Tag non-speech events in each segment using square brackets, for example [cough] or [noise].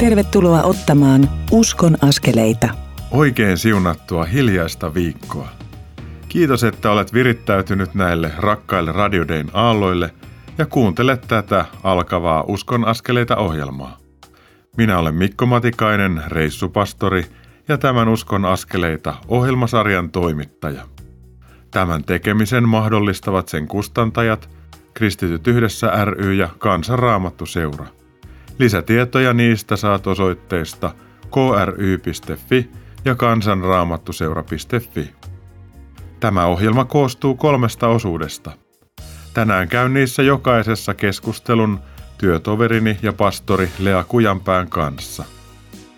Tervetuloa ottamaan Uskon askeleita. Oikein siunattua hiljaista viikkoa. Kiitos, että olet virittäytynyt näille rakkaille Radiodein aalloille ja kuuntelet tätä alkavaa Uskon askeleita ohjelmaa. Minä olen Mikko Matikainen, reissupastori ja tämän Uskon askeleita ohjelmasarjan toimittaja. Tämän tekemisen mahdollistavat sen kustantajat, Kristityt yhdessä ry ja Kansanraamattu seura. Lisätietoja niistä saat osoitteesta kry.fi ja kansanraamattuseura.fi. Tämä ohjelma koostuu kolmesta osuudesta. Tänään käyn niissä jokaisessa keskustelun työtoverini ja pastori Lea Kujanpään kanssa.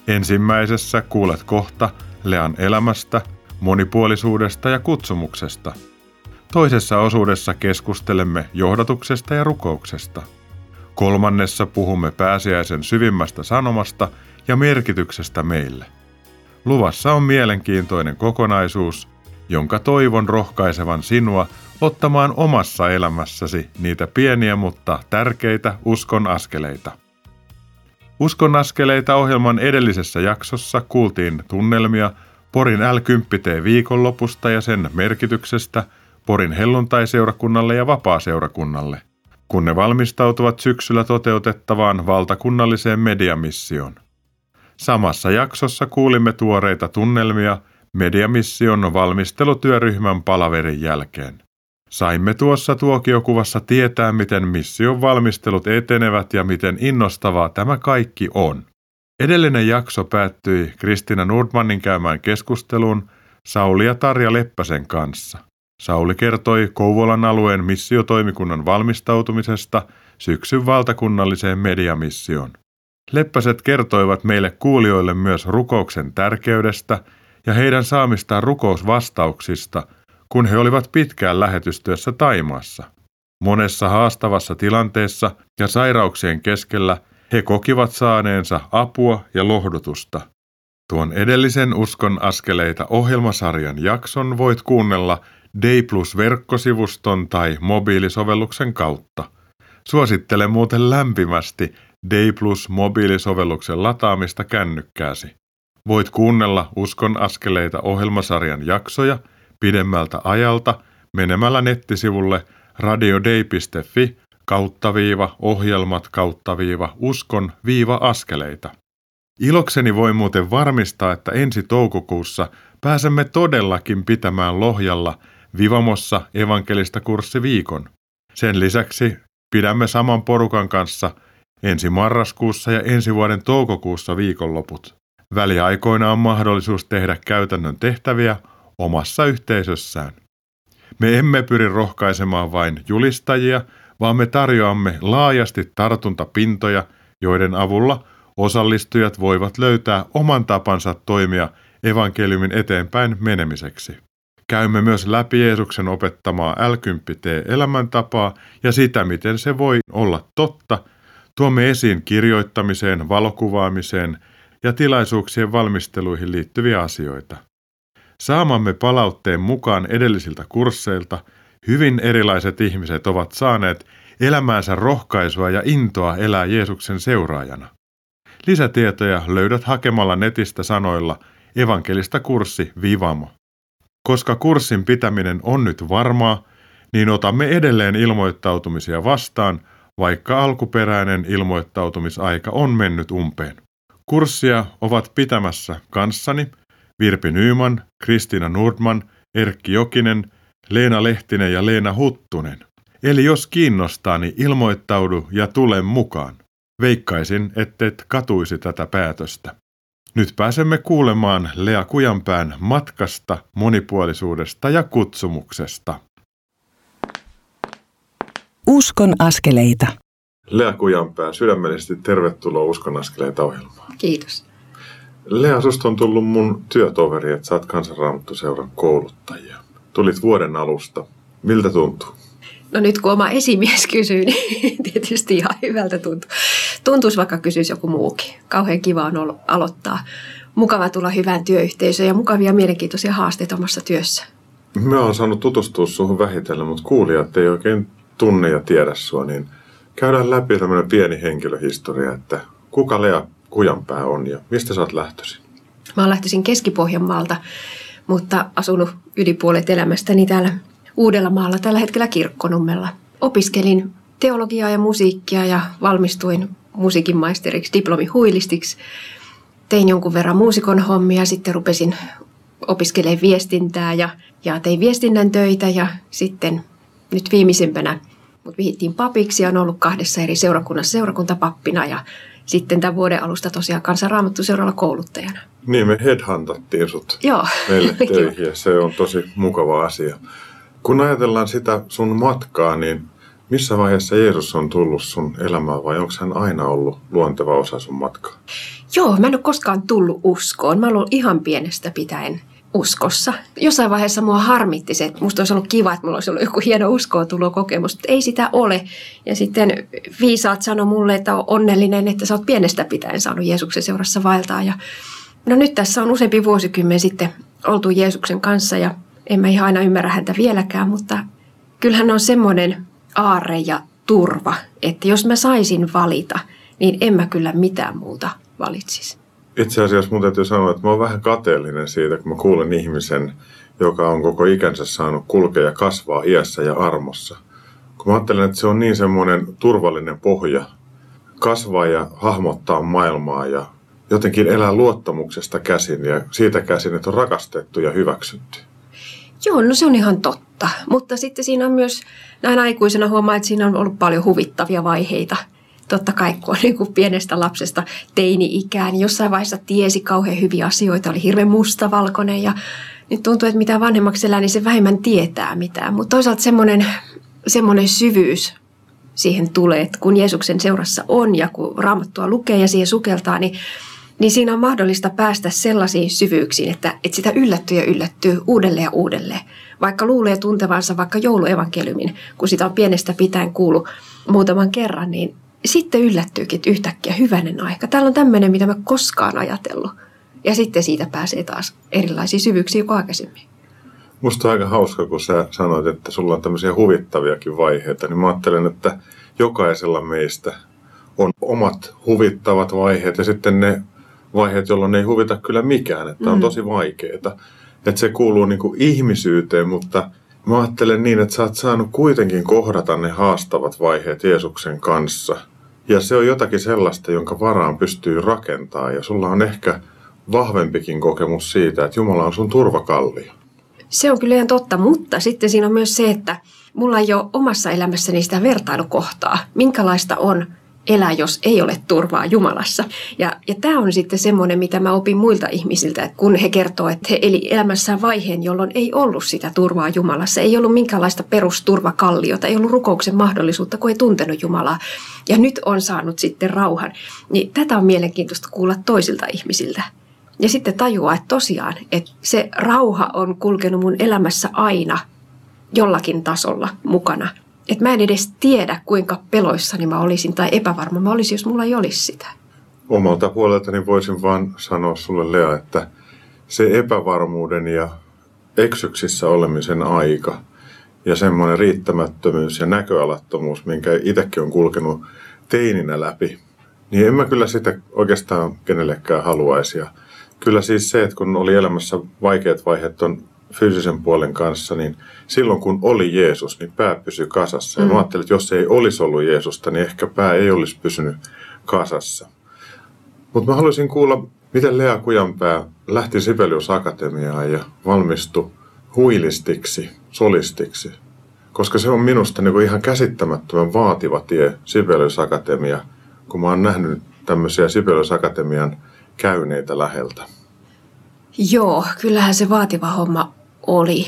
Ensimmäisessä kuulet kohta Lean elämästä, monipuolisuudesta ja kutsumuksesta. Toisessa osuudessa keskustelemme johdatuksesta ja rukouksesta. Kolmannessa puhumme pääsiäisen syvimmästä sanomasta ja merkityksestä meille. Luvassa on mielenkiintoinen kokonaisuus, jonka toivon rohkaisevan sinua ottamaan omassa elämässäsi niitä pieniä mutta tärkeitä uskon askeleita. Uskon askeleita ohjelman edellisessä jaksossa kuultiin tunnelmia Porin L10T viikonlopusta ja sen merkityksestä Porin helluntaiseurakunnalle ja vapaaseurakunnalle, kun ne valmistautuvat syksyllä toteutettavaan valtakunnalliseen mediamissioon. Samassa jaksossa kuulimme tuoreita tunnelmia mediamission valmistelutyöryhmän palaverin jälkeen. Saimme tuossa tuokiokuvassa tietää, miten mission valmistelut etenevät ja miten innostavaa tämä kaikki on. Edellinen jakso päättyi Kristina Nordmanin käymään keskusteluun Sauli ja Tarja Leppäsen kanssa. Sauli kertoi Kouvolan alueen missiotoimikunnan valmistautumisesta syksyn valtakunnalliseen mediamissioon. Leppäset kertoivat meille kuulijoille myös rukouksen tärkeydestä ja heidän saamistaan rukousvastauksista, kun he olivat pitkään lähetystyössä Taimaassa. Monessa haastavassa tilanteessa ja sairauksien keskellä he kokivat saaneensa apua ja lohdutusta. Tuon edellisen Uskon askeleita ohjelmasarjan jakson voit kuunnella Day Plus verkkosivuston tai mobiilisovelluksen kautta. Suosittelen muuten lämpimästi Day Plus mobiilisovelluksen lataamista kännykkääsi. Voit kuunnella Uskon askeleita ohjelmasarjan jaksoja pidemmältä ajalta menemällä nettisivulle radiodei.fi kautta viiva ohjelmat kautta viiva uskon viiva askeleita. Ilokseni voi muuten varmistaa, että ensi toukokuussa pääsemme todellakin pitämään Lohjalla Vivamossa evankelista kurssiviikon. Sen lisäksi pidämme saman porukan kanssa ensi marraskuussa ja ensi vuoden toukokuussa viikonloput. Väliaikoina on mahdollisuus tehdä käytännön tehtäviä omassa yhteisössään. Me emme pyri rohkaisemaan vain julistajia, vaan me tarjoamme laajasti tartuntapintoja, joiden avulla osallistujat voivat löytää oman tapansa toimia evankeliumin eteenpäin menemiseksi. Käymme myös läpi Jeesuksen opettamaa l elämäntapaa ja sitä, miten se voi olla totta. Tuomme esiin kirjoittamiseen, valokuvaamiseen ja tilaisuuksien valmisteluihin liittyviä asioita. Saamamme palautteen mukaan edellisiltä kursseilta hyvin erilaiset ihmiset ovat saaneet elämäänsä rohkaisua ja intoa elää Jeesuksen seuraajana. Lisätietoja löydät hakemalla netistä sanoilla evankelista kurssi Vivamo. Koska kurssin pitäminen on nyt varmaa, niin otamme edelleen ilmoittautumisia vastaan, vaikka alkuperäinen ilmoittautumisaika on mennyt umpeen. Kurssia ovat pitämässä kanssani Virpi Nyyman, Kristiina Nordman, Erkki Jokinen, Leena Lehtinen ja Leena Huttunen. Eli jos kiinnostaa, niin ilmoittaudu ja tule mukaan. Veikkaisin, ettet katuisi tätä päätöstä. Nyt pääsemme kuulemaan Lea Kujanpään matkasta, monipuolisuudesta ja kutsumuksesta. Uskon askeleita. Lea Kujanpää, sydämellisesti tervetuloa Uskon askeleita ohjelmaan. Kiitos. Lea, susta on tullut mun työtoveri, että sä oot kansanraamattuseuran kouluttajia. Tulit vuoden alusta. Miltä tuntuu? No nyt kun oma esimies kysyy, niin [laughs] tietysti ihan hyvältä tuntuu. Tuntuisi vaikka kysyisi joku muukin. Kauhean kiva on ollut aloittaa. Mukava tulla hyvään työyhteisöön ja mukavia mielenkiintoisia haasteita omassa työssä. Mä oon saanut tutustua suhun vähitellen, mutta kuulijat ei oikein tunne ja tiedä sua, niin käydään läpi tämmöinen pieni henkilöhistoria, että kuka Lea Kujanpää on ja mistä sä oot lähtöisin? Mä oon lähtöisin Keski-Pohjanmaalta, mutta asunut yli puolet elämästäni täällä Uudellamaalla, tällä hetkellä Kirkkonummella. Opiskelin teologiaa ja musiikkia ja valmistuin musiikin maisteriksi, diplomihuilistiksi. Tein jonkun verran muusikon hommia, sitten rupesin opiskelemaan viestintää ja, ja tein viestinnän töitä ja sitten nyt viimeisimpänä mut vihittiin papiksi ja on ollut kahdessa eri seurakunnassa seurakuntapappina ja sitten tämän vuoden alusta tosiaan kansanraamattu seuralla kouluttajana. Niin, me headhuntattiin sut Joo. meille [laughs] töihin ja se on tosi mukava asia. Kun ajatellaan sitä sun matkaa, niin missä vaiheessa Jeesus on tullut sun elämään vai onko hän aina ollut luonteva osa sun matkaa? Joo, mä en ole koskaan tullut uskoon. Mä olen ihan pienestä pitäen uskossa. Jossain vaiheessa mua harmitti se, että musta olisi ollut kiva, että mulla olisi ollut joku hieno uskoa tulo kokemus, mutta ei sitä ole. Ja sitten viisaat sanoi mulle, että on onnellinen, että sä oot pienestä pitäen saanut Jeesuksen seurassa vaeltaa. Ja no nyt tässä on useampi vuosikymmen sitten oltu Jeesuksen kanssa ja en mä ihan aina ymmärrä häntä vieläkään, mutta kyllähän on semmoinen aarre ja turva, että jos mä saisin valita, niin en mä kyllä mitään muuta valitsisi. Itse asiassa mun täytyy sanoa, että mä oon vähän kateellinen siitä, kun mä kuulen ihmisen, joka on koko ikänsä saanut kulkea ja kasvaa iässä ja armossa. Kun mä ajattelen, että se on niin semmoinen turvallinen pohja kasvaa ja hahmottaa maailmaa ja jotenkin elää luottamuksesta käsin ja siitä käsin, että on rakastettu ja hyväksytty. Joo, no se on ihan totta. Mutta sitten siinä on myös, näin aikuisena huomaa, että siinä on ollut paljon huvittavia vaiheita. Totta kai, kun on niin kuin pienestä lapsesta teini-ikään, niin jossain vaiheessa tiesi kauhean hyviä asioita, oli hirveän mustavalkoinen ja nyt tuntuu, että mitä vanhemmaksi elää, niin se vähemmän tietää mitään. Mutta toisaalta semmoinen, semmoinen syvyys siihen tulee, että kun Jeesuksen seurassa on ja kun raamattua lukee ja siihen sukeltaa, niin niin siinä on mahdollista päästä sellaisiin syvyyksiin, että, että sitä yllättyy ja yllättyy uudelleen ja uudelleen. Vaikka luulee tuntevansa vaikka jouluevankeliumin, kun sitä on pienestä pitäen kuulu muutaman kerran, niin sitten yllättyykin, että yhtäkkiä hyvänen aika. Täällä on tämmöinen, mitä mä koskaan ajatellut. Ja sitten siitä pääsee taas erilaisiin syvyyksiin kuin aikaisemmin. Musta on aika hauska, kun sä sanoit, että sulla on tämmöisiä huvittaviakin vaiheita, niin mä ajattelen, että jokaisella meistä on omat huvittavat vaiheet ja sitten ne vaiheet, jolloin ei huvita kyllä mikään, että on mm. tosi vaikeaa. Että se kuuluu niin kuin ihmisyyteen, mutta mä ajattelen niin, että sä oot saanut kuitenkin kohdata ne haastavat vaiheet Jeesuksen kanssa. Ja se on jotakin sellaista, jonka varaan pystyy rakentaa ja sulla on ehkä vahvempikin kokemus siitä, että Jumala on sun turvakallio. Se on kyllä ihan totta, mutta sitten siinä on myös se, että mulla ei ole omassa elämässäni sitä vertailukohtaa. Minkälaista on elää, jos ei ole turvaa Jumalassa. Ja, ja tämä on sitten semmoinen, mitä mä opin muilta ihmisiltä, että kun he kertoo, että he eli elämässään vaiheen, jolloin ei ollut sitä turvaa Jumalassa, ei ollut minkäänlaista perusturvakalliota, ei ollut rukouksen mahdollisuutta, kun ei tuntenut Jumalaa. Ja nyt on saanut sitten rauhan. Niin tätä on mielenkiintoista kuulla toisilta ihmisiltä. Ja sitten tajuaa, että tosiaan, että se rauha on kulkenut mun elämässä aina jollakin tasolla mukana – että mä en edes tiedä, kuinka peloissani mä olisin tai epävarma mä olisin, jos mulla ei olisi sitä. Omalta puoleltani voisin vaan sanoa sulle Lea, että se epävarmuuden ja eksyksissä olemisen aika ja semmoinen riittämättömyys ja näköalattomuus, minkä itsekin on kulkenut teininä läpi, niin en mä kyllä sitä oikeastaan kenellekään haluaisi. Ja kyllä siis se, että kun oli elämässä vaikeat vaiheet on fyysisen puolen kanssa, niin silloin kun oli Jeesus, niin pää pysyi kasassa. Ja mm. mä ajattelin, että jos ei olisi ollut Jeesusta, niin ehkä pää ei olisi pysynyt kasassa. Mutta mä haluaisin kuulla, miten Lea Kujanpää lähti Sibelius Akatemiaan ja valmistui huilistiksi, solistiksi. Koska se on minusta niin kuin ihan käsittämättömän vaativa tie Sibelius Akatemia, kun mä oon nähnyt tämmöisiä Sibelius Akatemian käyneitä läheltä. Joo, kyllähän se vaativa homma oli.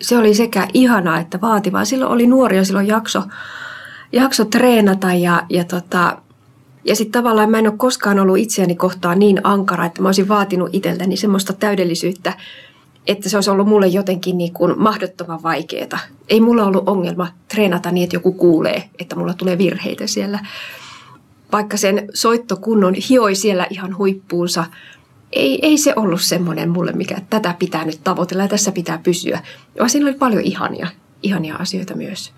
Se oli sekä ihanaa että vaativaa. Silloin oli nuoria, silloin jakso, jakso treenata ja, ja, tota, ja sitten tavallaan mä en ole koskaan ollut itseäni kohtaan niin ankara, että mä olisin vaatinut itseltäni semmoista täydellisyyttä, että se olisi ollut mulle jotenkin niin kuin mahdottoman vaikeaa. Ei mulla ollut ongelma treenata niin, että joku kuulee, että mulla tulee virheitä siellä. Vaikka sen soittokunnon hioi siellä ihan huippuunsa – ei, ei se ollut semmoinen mulle, mikä tätä pitää nyt tavoitella ja tässä pitää pysyä. Vaan siinä oli paljon ihania, ihania asioita myös.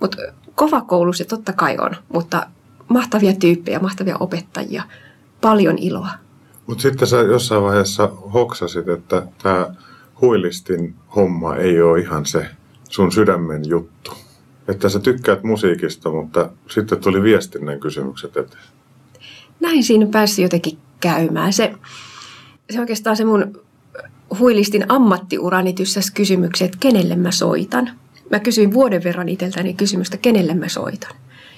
Mutta kova koulu se totta kai on, mutta mahtavia tyyppejä, mahtavia opettajia, paljon iloa. Mutta sitten sä jossain vaiheessa hoksasit, että tämä huilistin homma ei ole ihan se sun sydämen juttu. Että sä tykkäät musiikista, mutta sitten tuli viestinnän kysymykset eteen. Näin siinä pääsi jotenkin käymään. Se, se oikeastaan se mun huilistin ammattiurani tyssäs kysymykset, että kenelle mä soitan. Mä kysyin vuoden verran itseltäni kysymystä, kenelle mä soitan.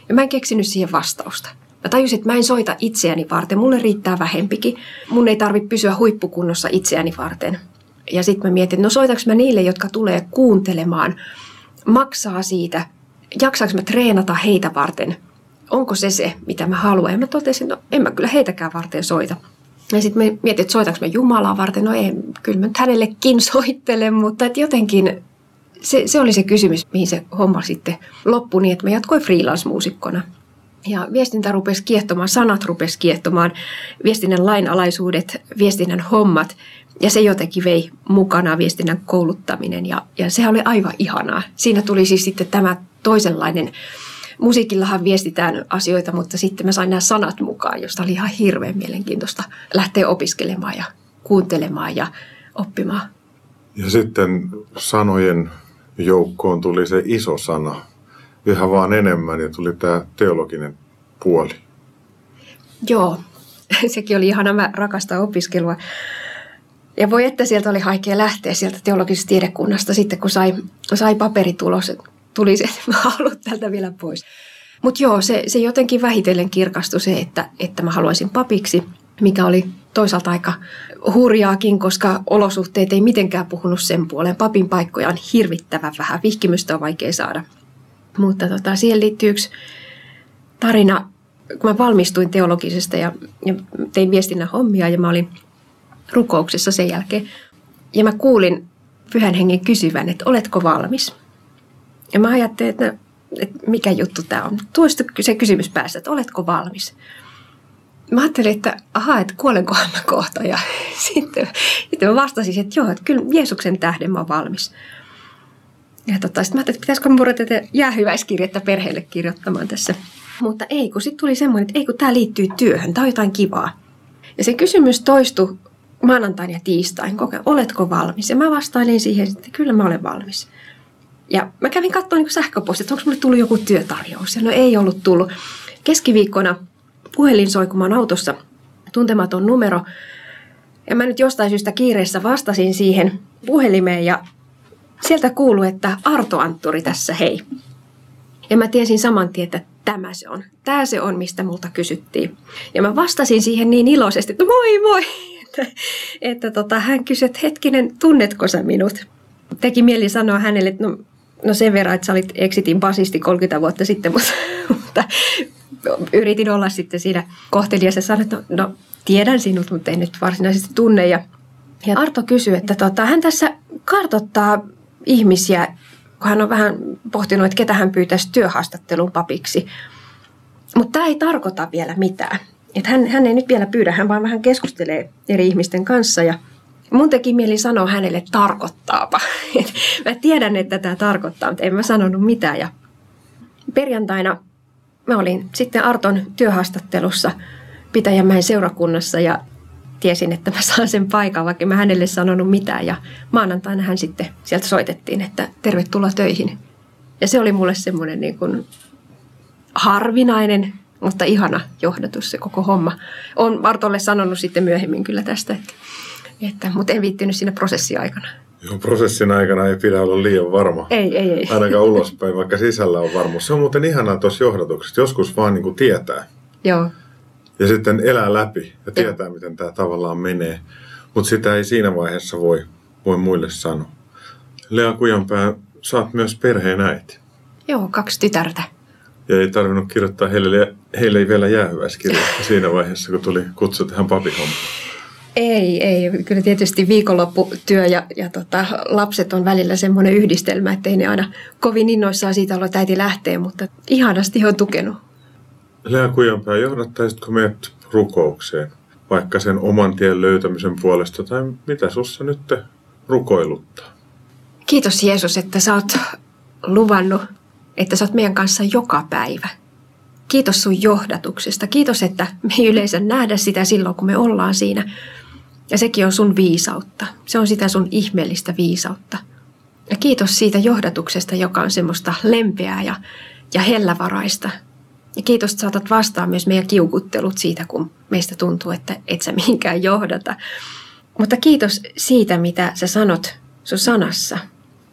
Ja mä en keksinyt siihen vastausta. Mä tajusin, että mä en soita itseäni varten. Mulle riittää vähempikin. Mun ei tarvitse pysyä huippukunnossa itseäni varten. Ja sitten mä mietin, no soitaks mä niille, jotka tulee kuuntelemaan, maksaa siitä, jaksaanko mä treenata heitä varten, onko se se, mitä mä haluan. Ja mä totesin, no en mä kyllä heitäkään varten soita. Ja sitten mä mietin, että soitanko mä Jumalaa varten. No ei, kyllä mä nyt hänellekin [laughs] soittelen, mutta että jotenkin se, se oli se kysymys, mihin se homma sitten loppui niin, että mä jatkoin freelance-muusikkona. Ja viestintä rupesi kiehtomaan, sanat rupesi kiehtomaan, viestinnän lainalaisuudet, viestinnän hommat. Ja se jotenkin vei mukana viestinnän kouluttaminen ja, ja se oli aivan ihanaa. Siinä tuli siis sitten tämä toisenlainen, musiikillahan viestitään asioita, mutta sitten mä sain nämä sanat mukaan, josta oli ihan hirveän mielenkiintoista lähteä opiskelemaan ja kuuntelemaan ja oppimaan. Ja sitten sanojen joukkoon tuli se iso sana, yhä vaan enemmän ja tuli tämä teologinen puoli. Joo, [laughs] sekin oli ihana. Mä rakastan opiskelua. Ja voi että sieltä oli haikea lähteä sieltä teologisesta tiedekunnasta sitten, kun sai, sai paperitulos. Tuli se, että mä haluan tältä vielä pois. Mutta joo, se, se jotenkin vähitellen kirkastui se, että, että mä haluaisin papiksi, mikä oli toisaalta aika hurjaakin, koska olosuhteet ei mitenkään puhunut sen puoleen. Papin paikkoja on hirvittävän vähän, vihkimystä on vaikea saada. Mutta tota, siihen liittyy yksi tarina, kun mä valmistuin teologisesta ja, ja tein viestinnän hommia ja mä olin rukouksessa sen jälkeen. Ja mä kuulin pyhän hengen kysyvän, että oletko valmis? Ja mä ajattelin, että, että mikä juttu tämä on. Tuosta se kysymys päässä, että oletko valmis? Mä ajattelin, että aha, että kuolenkohan mä kohta. Ja [laughs] sitten, sitten mä vastasin, että joo, että kyllä Jeesuksen tähden mä oon valmis. Ja tota, sitten mä ajattelin, että pitäisikö mä tätä jäähyväiskirjettä perheelle kirjoittamaan tässä. Mutta ei, kun sitten tuli semmoinen, että ei kun tämä liittyy työhön, tämä on jotain kivaa. Ja se kysymys toistui maanantain ja tiistain, oletko valmis? Ja mä vastailin siihen, että kyllä mä olen valmis. Ja mä kävin katsomaan niin sähköpostit, että onko mulle tullut joku työtarjous. Ja no ei ollut tullut. Keskiviikkona puhelin soi, kun mä autossa, tuntematon numero. Ja mä nyt jostain syystä kiireessä vastasin siihen puhelimeen ja sieltä kuuluu, että Arto Antturi tässä, hei. Ja mä tiesin saman tien, että tämä se on. Tämä se on, mistä multa kysyttiin. Ja mä vastasin siihen niin iloisesti, että moi moi. [laughs] Että, että tota, hän kysyi, että hetkinen, tunnetko sä minut? Teki mieli sanoa hänelle, että no, no sen verran, että sä olit Exitin basisti 30 vuotta sitten, [laughs] mutta, mutta yritin olla sitten siinä kohtelias ja sanoin, että no, no tiedän sinut, mutta ei nyt varsinaisesti tunne. Ja, ja Arto kysyi, että tota, hän tässä kartottaa ihmisiä, kun hän on vähän pohtinut, että ketä hän pyytäisi työhaastattelun papiksi. Mutta tämä ei tarkoita vielä mitään. Että hän, hän ei nyt vielä pyydä, hän vaan vähän keskustelee eri ihmisten kanssa ja mun teki mieli sanoa hänelle, tarkoittaapa. [laughs] Mä tiedän, että tämä tarkoittaa, mutta en mä sanonut mitään. Ja perjantaina mä olin sitten Arton työhaastattelussa Pitäjänmäen seurakunnassa ja tiesin, että mä saan sen paikan, vaikka mä hänelle sanonut mitään. Ja maanantaina hän sitten sieltä soitettiin, että tervetuloa töihin. Ja se oli mulle semmoinen niin kuin harvinainen, mutta ihana johdatus se koko homma. Olen Artolle sanonut sitten myöhemmin kyllä tästä, että, että mutta en viittinyt siinä prosessiaikana. Joo, prosessin aikana ei pidä olla liian varma. Ei, ei, ei. Ainakaan ulospäin, vaikka sisällä on varmuus. Se on muuten ihanaa tuossa johdatuksessa. Joskus vaan niin kuin tietää. Joo. Ja sitten elää läpi ja tietää, miten tämä tavallaan menee. Mutta sitä ei siinä vaiheessa voi, voi muille sanoa. Lea Kujanpää, sä oot myös perheen äiti. Joo, kaksi tytärtä. Ja ei tarvinnut kirjoittaa heille, heille ei vielä jäähyväiskirjoittaa siinä vaiheessa, kun tuli kutsu tähän papihommaan. Ei, ei. Kyllä tietysti viikonlopputyö ja, ja tota, lapset on välillä semmoinen yhdistelmä, että ei ne aina kovin innoissaan siitä olla, että äiti lähtee, mutta ihanasti on tukenut. Lea Kujanpää, johdattaisitko meidät rukoukseen, vaikka sen oman tien löytämisen puolesta, tai mitä sussa nyt rukoiluttaa? Kiitos Jeesus, että sä oot luvannut, että sä oot meidän kanssa joka päivä. Kiitos sun johdatuksesta. Kiitos, että me ei yleensä nähdä sitä silloin, kun me ollaan siinä. Ja sekin on sun viisautta. Se on sitä sun ihmeellistä viisautta. Ja kiitos siitä johdatuksesta, joka on semmoista lempeää ja, ja hellävaraista. Ja kiitos, että saatat vastaan myös meidän kiukuttelut siitä, kun meistä tuntuu, että et sä mihinkään johdata. Mutta kiitos siitä, mitä sä sanot sun sanassa.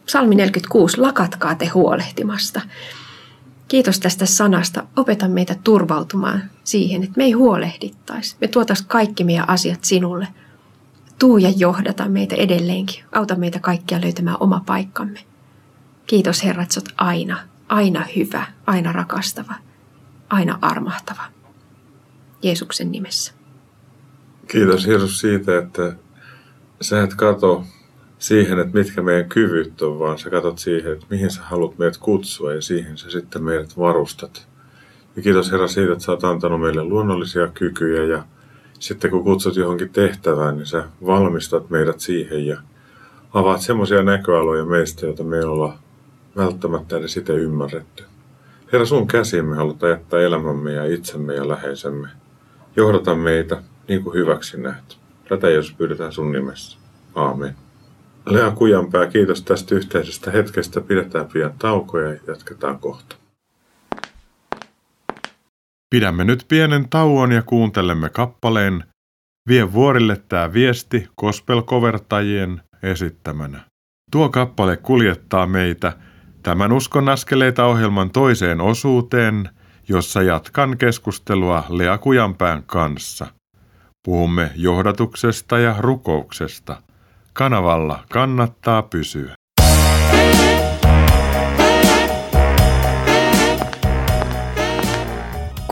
Salmi 46, lakatkaa te huolehtimasta. Kiitos tästä sanasta. Opeta meitä turvautumaan siihen, että me ei huolehdittaisi. Me tuotais kaikki meidän asiat sinulle. Tuu ja johdata meitä edelleenkin. Auta meitä kaikkia löytämään oma paikkamme. Kiitos Herra, että olet aina, aina hyvä, aina rakastava, aina armahtava. Jeesuksen nimessä. Kiitos Jeesus siitä, että sä et kato siihen, että mitkä meidän kyvyt on, vaan sä katsot siihen, että mihin sä haluat meidät kutsua ja siihen sä sitten meidät varustat. Ja kiitos Herra siitä, että sä oot antanut meille luonnollisia kykyjä ja sitten kun kutsut johonkin tehtävään, niin sä valmistat meidät siihen ja avaat semmoisia näköaloja meistä, joita me ei olla välttämättä edes itse ymmärretty. Herra, sun käsiin me halutaan jättää elämämme ja itsemme ja läheisemme. Johdata meitä niin kuin hyväksi näet. Tätä Jeesus pyydetään sun nimessä. Aamen. Lea Kujanpää, kiitos tästä yhteisestä hetkestä. Pidetään pian taukoja ja jatketaan kohta. Pidämme nyt pienen tauon ja kuuntelemme kappaleen Vie vuorille tämä viesti kospelkovertajien esittämänä. Tuo kappale kuljettaa meitä tämän Uskon askeleita ohjelman toiseen osuuteen, jossa jatkan keskustelua Lea Kujanpään kanssa. Puhumme johdatuksesta ja rukouksesta. Kanavalla kannattaa pysyä.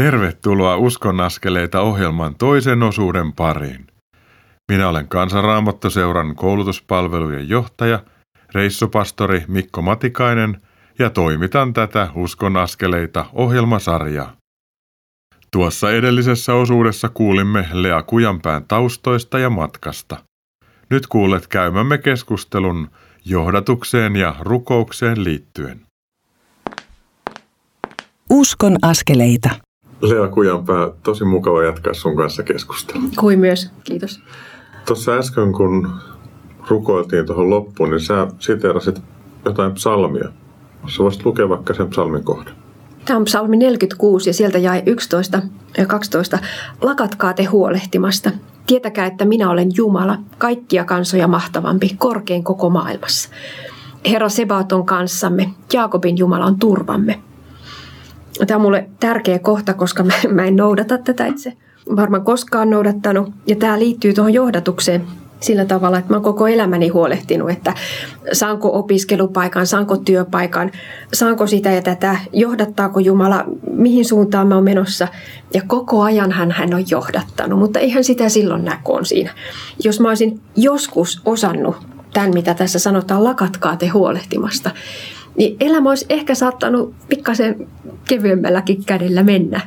Tervetuloa Uskon askeleita ohjelman toisen osuuden pariin. Minä olen Kansanraamattoseuran koulutuspalvelujen johtaja, reissupastori Mikko Matikainen ja toimitan tätä Uskon askeleita ohjelmasarjaa. Tuossa edellisessä osuudessa kuulimme Lea Kujanpään taustoista ja matkasta. Nyt kuulet käymämme keskustelun johdatukseen ja rukoukseen liittyen. Uskon askeleita. Lea Kujanpää, tosi mukava jatkaa sun kanssa keskustelua. Kuin myös, kiitos. Tuossa äsken, kun rukoiltiin tuohon loppuun, niin sä siteerasit jotain psalmia. Sä voisit lukea vaikka sen psalmin kohdan. Tämä on psalmi 46 ja sieltä jäi 11 ja 12. Lakatkaa te huolehtimasta. Tietäkää, että minä olen Jumala, kaikkia kansoja mahtavampi, korkein koko maailmassa. Herra Sebaat on kanssamme, Jaakobin Jumala on turvamme. Tämä on mulle tärkeä kohta, koska mä, mä en noudata tätä itse varmaan koskaan noudattanut. Ja tämä liittyy tuohon johdatukseen sillä tavalla, että mä oon koko elämäni huolehtinut, että saanko opiskelupaikan, saanko työpaikan, saanko sitä ja tätä, johdattaako Jumala, mihin suuntaan mä oon menossa. Ja koko ajan hän, hän on johdattanut, mutta eihän sitä silloin näkoon siinä. Jos mä olisin joskus osannut tämän, mitä tässä sanotaan, lakatkaa te huolehtimasta, niin elämä olisi ehkä saattanut pikkasen kevyemmälläkin kädellä mennä.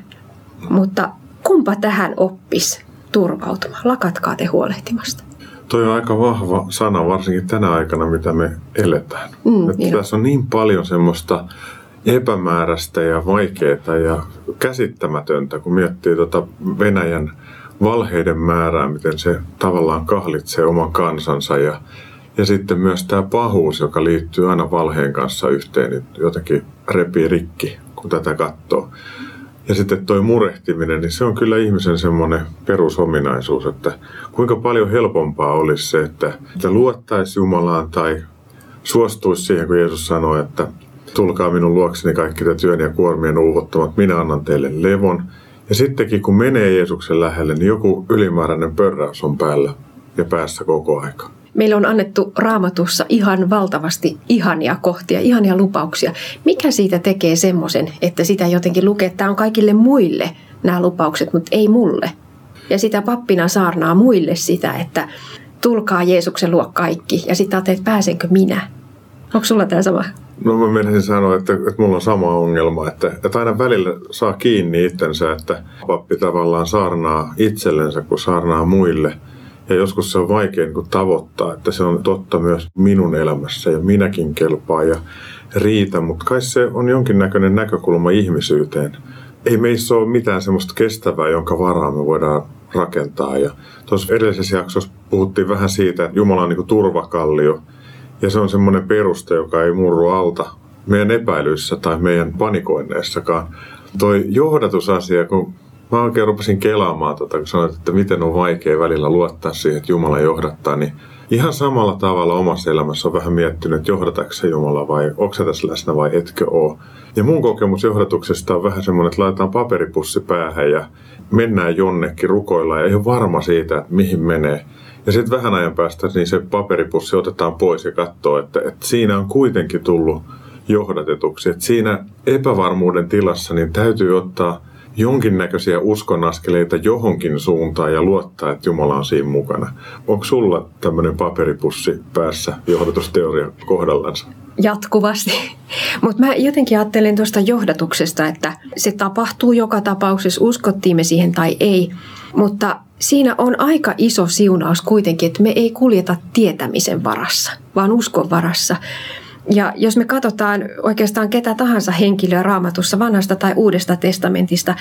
Mutta kumpa tähän oppis turvautumaan? Lakatkaa te huolehtimasta. Toi on aika vahva sana, varsinkin tänä aikana, mitä me eletään. Mm, että tässä on niin paljon semmoista epämääräistä ja vaikeaa ja käsittämätöntä, kun miettii tuota Venäjän valheiden määrää, miten se tavallaan kahlitsee oman kansansa ja, ja sitten myös tämä pahuus, joka liittyy aina valheen kanssa yhteen, niin jotenkin repii rikki, kun tätä katsoo. Ja sitten toi murehtiminen, niin se on kyllä ihmisen semmoinen perusominaisuus, että kuinka paljon helpompaa olisi se, että, että luottaisi Jumalaan tai suostuisi siihen, kun Jeesus sanoi, että tulkaa minun luokseni kaikki te työn ja kuormien uuvottomat, minä annan teille levon. Ja sittenkin kun menee Jeesuksen lähelle, niin joku ylimääräinen pörräys on päällä ja päässä koko aika. Meillä on annettu raamatussa ihan valtavasti ihania kohtia, ihania lupauksia. Mikä siitä tekee semmoisen, että sitä jotenkin lukee, että tämä on kaikille muille nämä lupaukset, mutta ei mulle. Ja sitä pappina saarnaa muille sitä, että tulkaa Jeesuksen luo kaikki. Ja sitten ajattelee, että pääsenkö minä. Onko sulla tämä sama? No mä menisin sanoa, että, että mulla on sama ongelma, että, että aina välillä saa kiinni itsensä, että pappi tavallaan saarnaa itsellensä, kun saarnaa muille. Ja joskus se on vaikea niin tavoittaa, että se on totta myös minun elämässä ja minäkin kelpaa ja riitä, mutta kai se on jonkinnäköinen näkökulma ihmisyyteen. Ei meissä ole mitään semmoista kestävää, jonka varaa me voidaan rakentaa. Ja tuossa edellisessä jaksossa puhuttiin vähän siitä, että Jumala on niin turvakallio – ja se on semmoinen peruste, joka ei murru alta meidän epäilyissä tai meidän panikoinneissakaan. Toi johdatusasia, kun mä oikein rupesin kelaamaan, tota, kun sanoit, että miten on vaikea välillä luottaa siihen, että Jumala johdattaa, niin ihan samalla tavalla omassa elämässä on vähän miettinyt, että johdatatko se Jumala vai onko se tässä läsnä vai etkö ole. Ja mun kokemus johdatuksesta on vähän semmoinen, että laitetaan paperipussi päähän ja mennään jonnekin rukoilla ja ei ole varma siitä, että mihin menee. Ja sitten vähän ajan päästä niin se paperipussi otetaan pois ja katsoo, että, että siinä on kuitenkin tullut johdatetuksi. Että siinä epävarmuuden tilassa niin täytyy ottaa jonkinnäköisiä uskonaskeleita johonkin suuntaan ja luottaa, että Jumala on siinä mukana. Onko sulla tämmöinen paperipussi päässä johdatusteoria kohdallansa? Jatkuvasti. Mutta mä jotenkin ajattelen tuosta johdatuksesta, että se tapahtuu joka tapauksessa, uskottiin me siihen tai ei. Mutta siinä on aika iso siunaus kuitenkin, että me ei kuljeta tietämisen varassa, vaan uskon varassa. Ja jos me katsotaan oikeastaan ketä tahansa henkilöä raamatussa vanhasta tai uudesta testamentista,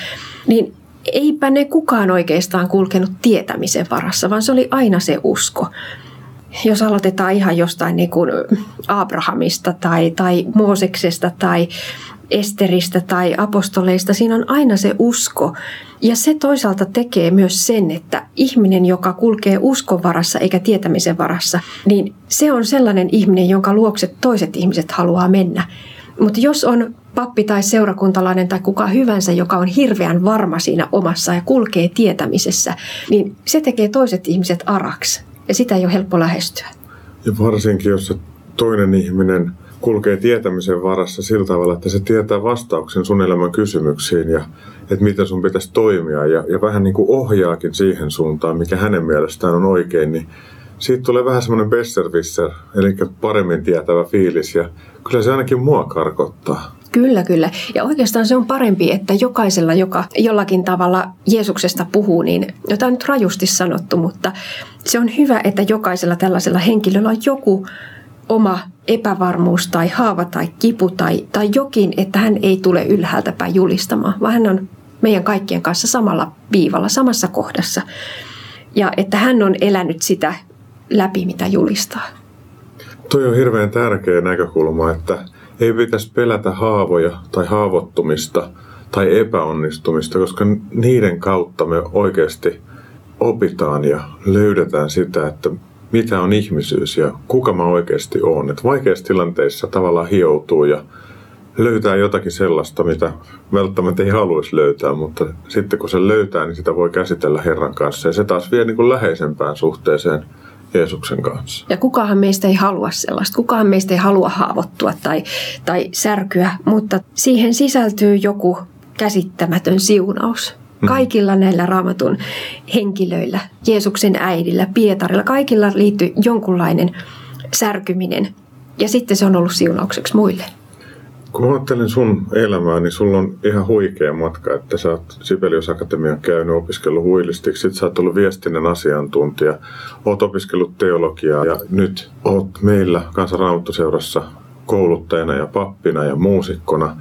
niin eipä ne kukaan oikeastaan kulkenut tietämisen varassa, vaan se oli aina se usko. Jos aloitetaan ihan jostain niin kuin Abrahamista tai, tai Mooseksesta tai Esteristä tai apostoleista, siinä on aina se usko. Ja se toisaalta tekee myös sen, että ihminen, joka kulkee uskon varassa eikä tietämisen varassa, niin se on sellainen ihminen, jonka luokse toiset ihmiset haluaa mennä. Mutta jos on pappi tai seurakuntalainen tai kuka hyvänsä, joka on hirveän varma siinä omassa ja kulkee tietämisessä, niin se tekee toiset ihmiset araksi. Ja sitä ei ole helppo lähestyä. Ja varsinkin, jos se toinen ihminen kulkee tietämisen varassa sillä tavalla, että se tietää vastauksen sun elämän kysymyksiin ja että miten sun pitäisi toimia ja, ja vähän niin kuin ohjaakin siihen suuntaan, mikä hänen mielestään on oikein, niin siitä tulee vähän semmoinen besserwisser, eli paremmin tietävä fiilis ja kyllä se ainakin mua karkottaa. Kyllä, kyllä. Ja oikeastaan se on parempi, että jokaisella, joka jollakin tavalla Jeesuksesta puhuu, niin jota on nyt rajusti sanottu, mutta se on hyvä, että jokaisella tällaisella henkilöllä on joku oma epävarmuus tai haava tai kipu tai, tai jokin, että hän ei tule ylhäältä julistamaan, vaan hän on meidän kaikkien kanssa samalla viivalla, samassa kohdassa. Ja että hän on elänyt sitä läpi, mitä julistaa. Toi on hirveän tärkeä näkökulma, että ei pitäisi pelätä haavoja tai haavoittumista tai epäonnistumista, koska niiden kautta me oikeasti opitaan ja löydetään sitä, että mitä on ihmisyys ja kuka mä oikeasti oon. Että vaikeissa tilanteissa tavallaan hioutuu ja löytää jotakin sellaista, mitä välttämättä ei haluaisi löytää, mutta sitten kun se löytää, niin sitä voi käsitellä Herran kanssa. Ja se taas vie niin kuin läheisempään suhteeseen Jeesuksen kanssa. Ja kukahan meistä ei halua sellaista. Kukahan meistä ei halua haavoittua tai, tai särkyä, mutta siihen sisältyy joku käsittämätön siunaus. Mm. Kaikilla näillä raamatun henkilöillä, Jeesuksen äidillä, Pietarilla, kaikilla liittyy jonkunlainen särkyminen. Ja sitten se on ollut siunaukseksi muille. Kun ajattelen sun elämää, niin sulla on ihan huikea matka, että sä oot Sibelius Akatemian käynyt opiskellut huilistiksi, sit sä oot ollut viestinnän asiantuntija, oot opiskellut teologiaa ja nyt oot meillä kansanraamattuseurassa kouluttajana ja pappina ja muusikkona.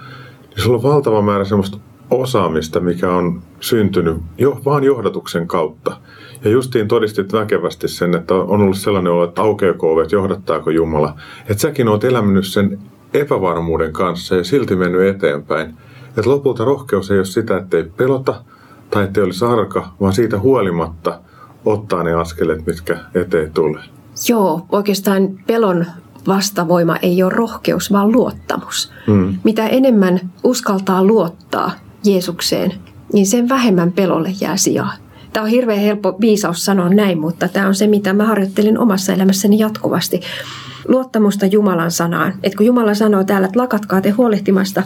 Niin sulla on valtava määrä semmoista osaamista, mikä on syntynyt jo, vaan johdatuksen kautta. Ja justiin todistit väkevästi sen, että on ollut sellainen olo, että aukeako ovet, johdattaako Jumala. Että säkin oot elänyt sen epävarmuuden kanssa ja silti mennyt eteenpäin. Että lopulta rohkeus ei ole sitä, että ei pelota tai ettei olisi arka, vaan siitä huolimatta ottaa ne askeleet, mitkä eteen tulee. Joo, oikeastaan pelon vastavoima ei ole rohkeus, vaan luottamus. Mm. Mitä enemmän uskaltaa luottaa Jeesukseen, niin sen vähemmän pelolle jää sijaa. Tämä on hirveän helppo viisaus sanoa näin, mutta tämä on se, mitä mä harjoittelin omassa elämässäni jatkuvasti. Luottamusta Jumalan sanaan. Että kun Jumala sanoo täällä, että lakatkaa te huolehtimasta,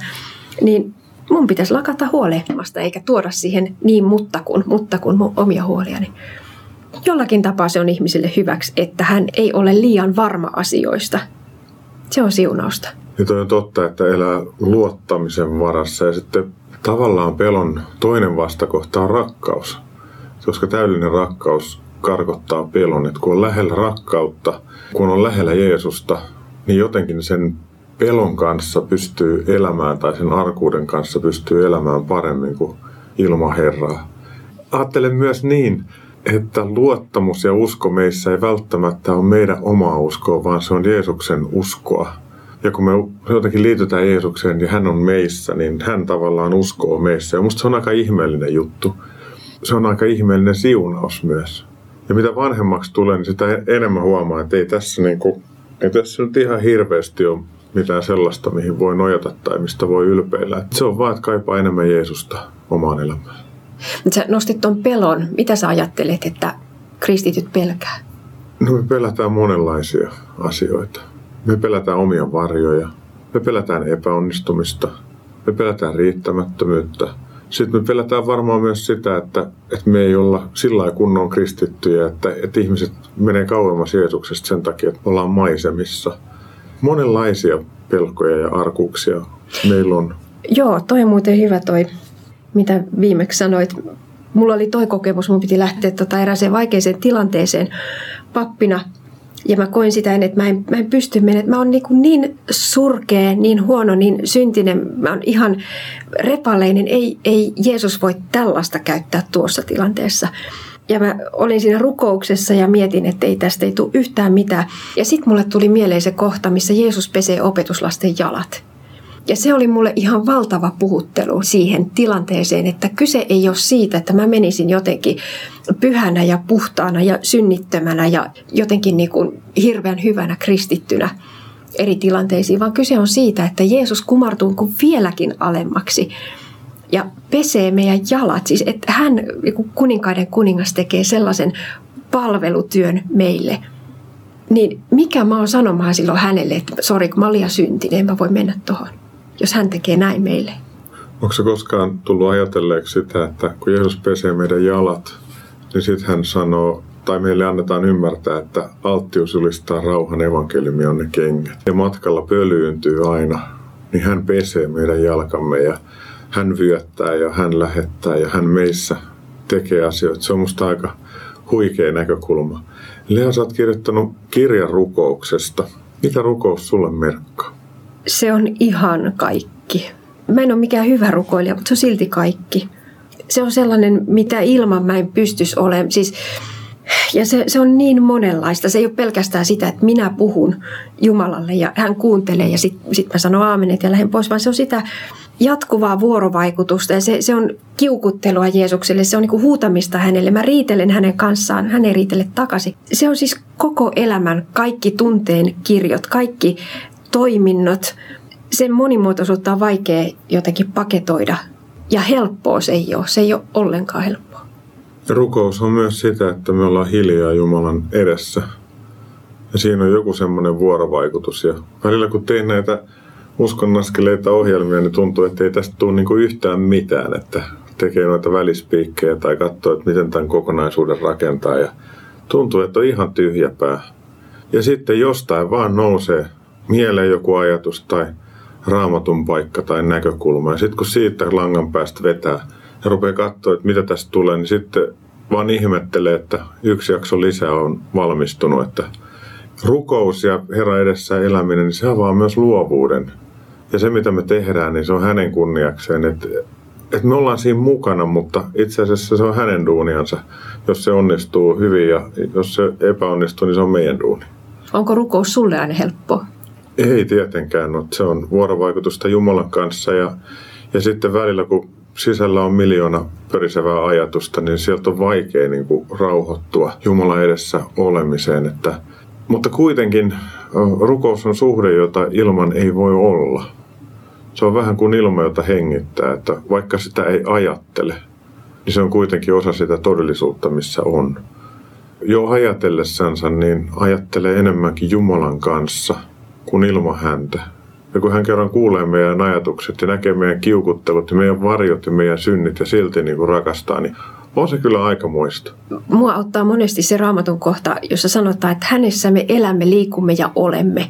niin mun pitäisi lakata huolehtimasta eikä tuoda siihen niin mutta kun, mutta kun omia huoliani. Jollakin tapaa se on ihmisille hyväksi, että hän ei ole liian varma asioista. Se on siunausta. Nyt on totta, että elää luottamisen varassa ja sitten tavallaan pelon toinen vastakohta on rakkaus. Koska täydellinen rakkaus karkottaa pelon, että kun on lähellä rakkautta, kun on lähellä Jeesusta, niin jotenkin sen pelon kanssa pystyy elämään tai sen arkuuden kanssa pystyy elämään paremmin kuin ilman Herraa. Ajattelen myös niin, että luottamus ja usko meissä ei välttämättä ole meidän omaa uskoa, vaan se on Jeesuksen uskoa. Ja kun me jotenkin liitytään Jeesukseen ja hän on meissä, niin hän tavallaan uskoo meissä. Ja musta se on aika ihmeellinen juttu. Se on aika ihmeellinen siunaus myös. Ja mitä vanhemmaksi tulee, niin sitä enemmän huomaa, että ei tässä, niin kuin, ei tässä nyt ihan hirveästi ole mitään sellaista, mihin voi nojata tai mistä voi ylpeillä. Että se on vaan, että kaipaa enemmän Jeesusta omaan elämään. Sä nostit tuon pelon. Mitä sä ajattelet, että kristityt pelkää? No me pelätään monenlaisia asioita. Me pelätään omia varjoja. Me pelätään epäonnistumista. Me pelätään riittämättömyyttä. Sitten me pelätään varmaan myös sitä, että, että me ei olla sillä kunnon kristittyjä, että, että ihmiset menee kauemmas Jeesuksesta sen takia, että me ollaan maisemissa. Monenlaisia pelkoja ja arkuuksia meillä on. Joo, toi on muuten hyvä toi, mitä viimeksi sanoit. Mulla oli toi kokemus, mun piti lähteä tota erääseen vaikeeseen tilanteeseen pappina – ja mä koin sitä, että mä en, mä en pysty menemään. Mä oon niin, niin surkea, niin huono, niin syntinen. Mä oon ihan repaleinen. Ei, ei Jeesus voi tällaista käyttää tuossa tilanteessa. Ja mä olin siinä rukouksessa ja mietin, että ei tästä ei tule yhtään mitään. Ja sitten mulle tuli mieleen se kohta, missä Jeesus pesee opetuslasten jalat. Ja se oli mulle ihan valtava puhuttelu siihen tilanteeseen, että kyse ei ole siitä, että mä menisin jotenkin pyhänä ja puhtaana ja synnittömänä ja jotenkin niin kuin hirveän hyvänä kristittynä eri tilanteisiin, vaan kyse on siitä, että Jeesus kumartuu kuin vieläkin alemmaksi ja pesee meidän jalat. Siis että hän, kuninkaiden kuningas, tekee sellaisen palvelutyön meille – niin mikä mä oon sanomaan silloin hänelle, että sori, kun mä olin syntinen, en mä voi mennä tuohon jos hän tekee näin meille. Onko se koskaan tullut ajatelleeksi sitä, että kun Jeesus pesee meidän jalat, niin sitten hän sanoo, tai meille annetaan ymmärtää, että alttius julistaa rauhan evankeliumi on ne kengät. Ja matkalla pölyyntyy aina, niin hän pesee meidän jalkamme ja hän vyöttää ja hän lähettää ja hän meissä tekee asioita. Se on musta aika huikea näkökulma. Lea, sä oot kirjoittanut kirjan rukouksesta. Mitä rukous sulle merkkaa? Se on ihan kaikki. Mä en ole mikään hyvä rukoilija, mutta se on silti kaikki. Se on sellainen, mitä ilman mä en pystyisi olemaan. Siis, ja se, se on niin monenlaista. Se ei ole pelkästään sitä, että minä puhun Jumalalle ja hän kuuntelee ja sitten sit mä sanon aamenet ja lähden pois, vaan se on sitä jatkuvaa vuorovaikutusta ja se, se on kiukuttelua Jeesukselle, se on niin huutamista hänelle. Mä riitelen hänen kanssaan, hän ei riitele takaisin. Se on siis koko elämän kaikki tunteen kirjot, kaikki toiminnot, sen monimuotoisuutta on vaikea jotenkin paketoida. Ja helppoa se ei ole. Se ei ole ollenkaan helppoa. Rukous on myös sitä, että me ollaan hiljaa Jumalan edessä. Ja siinä on joku semmoinen vuorovaikutus. Ja välillä kun tein näitä uskonnaskeleita ohjelmia, niin tuntuu, että ei tästä tule niinku yhtään mitään. Että tekee noita välispiikkejä tai katsoo, että miten tämän kokonaisuuden rakentaa. Ja tuntuu, että on ihan tyhjäpää. Ja sitten jostain vaan nousee mieleen joku ajatus tai raamatun paikka tai näkökulma. Ja sitten kun siitä langan päästä vetää ja rupeaa katsoa, että mitä tästä tulee, niin sitten vaan ihmettelee, että yksi jakso lisää on valmistunut. Että rukous ja Herra edessä eläminen, niin se avaa myös luovuuden. Ja se, mitä me tehdään, niin se on hänen kunniakseen. Että, että me ollaan siinä mukana, mutta itse asiassa se on hänen duuniansa. Jos se onnistuu hyvin ja jos se epäonnistuu, niin se on meidän duuni. Onko rukous sulle aina helppo? Ei tietenkään, no, se on vuorovaikutusta Jumalan kanssa ja, ja sitten välillä kun sisällä on miljoona pörisevää ajatusta, niin sieltä on vaikea niin kuin, rauhoittua Jumalan edessä olemiseen. Että, mutta kuitenkin rukous on suhde, jota ilman ei voi olla. Se on vähän kuin ilma, jota hengittää, että vaikka sitä ei ajattele, niin se on kuitenkin osa sitä todellisuutta, missä on. Jo ajatellessansa, niin ajattelee enemmänkin Jumalan kanssa – kuin ilman häntä. Ja kun hän kerran kuulee meidän ajatukset ja näkee meidän kiukuttelut ja meidän varjot ja meidän synnit ja silti niin kuin rakastaa, niin on se kyllä aika muista. Mua auttaa monesti se raamatun kohta, jossa sanotaan, että hänessä me elämme, liikumme ja olemme.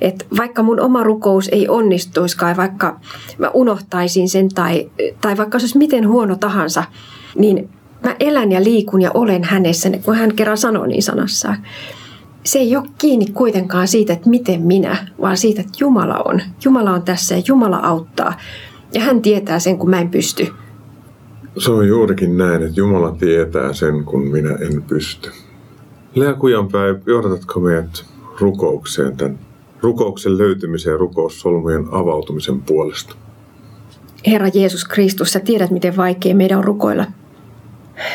Et vaikka mun oma rukous ei onnistuiskaan, vaikka mä unohtaisin sen tai, tai vaikka se olisi miten huono tahansa, niin mä elän ja liikun ja olen hänessä, kun hän kerran sanoo niin sanassaan. Se ei ole kiinni kuitenkaan siitä, että miten minä, vaan siitä, että Jumala on. Jumala on tässä ja Jumala auttaa. Ja hän tietää sen, kun mä en pysty. Se on juurikin näin, että Jumala tietää sen, kun minä en pysty. Lea Kujanpää, johdatatko meidät rukoukseen, tämän rukouksen löytymisen ja rukoussolmujen avautumisen puolesta? Herra Jeesus Kristus, sä tiedät, miten vaikea meidän on rukoilla.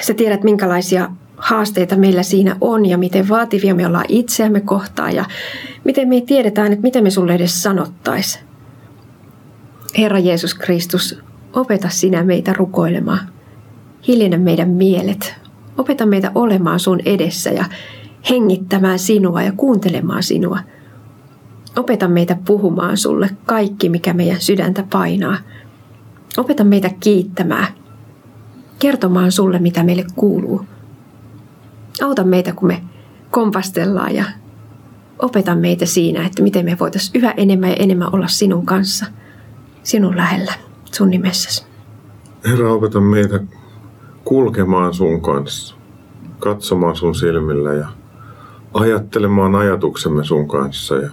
Sä tiedät, minkälaisia haasteita meillä siinä on ja miten vaativia me ollaan itseämme kohtaan ja miten me tiedetään, että mitä me sulle edes sanottais. Herra Jeesus Kristus, opeta sinä meitä rukoilemaan. Hiljennä meidän mielet. Opeta meitä olemaan sun edessä ja hengittämään sinua ja kuuntelemaan sinua. Opeta meitä puhumaan sulle kaikki, mikä meidän sydäntä painaa. Opeta meitä kiittämään. Kertomaan sulle, mitä meille kuuluu. Auta meitä, kun me kompastellaan ja opeta meitä siinä, että miten me voitaisiin yhä enemmän ja enemmän olla sinun kanssa, sinun lähellä, sun nimessäsi. Herra, opeta meitä kulkemaan sun kanssa, katsomaan sun silmillä ja ajattelemaan ajatuksemme sun kanssa ja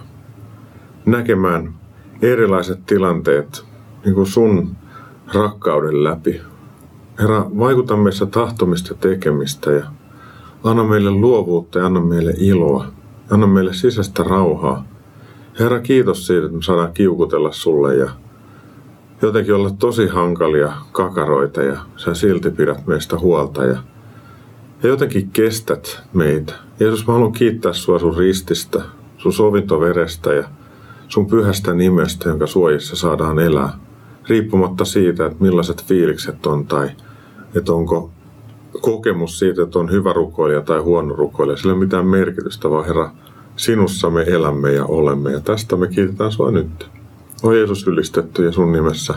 näkemään erilaiset tilanteet niin kuin sun rakkauden läpi. Herra, vaikuta meissä tahtomista tekemistä ja anna meille luovuutta ja anna meille iloa. Anna meille sisäistä rauhaa. Herra, kiitos siitä, että me saadaan kiukutella sulle ja jotenkin olla tosi hankalia kakaroita ja sä silti pidät meistä huolta ja, ja jotenkin kestät meitä. Jeesus, mä haluan kiittää sua sun rististä, sun sovintoverestä ja sun pyhästä nimestä, jonka suojissa saadaan elää. Riippumatta siitä, että millaiset fiilikset on tai että onko kokemus siitä, että on hyvä rukoilija tai huono rukoilija. Sillä ei ole mitään merkitystä, vaan Herra, sinussa me elämme ja olemme. Ja tästä me kiitetään sinua nyt. O Jeesus ylistetty ja sun nimessä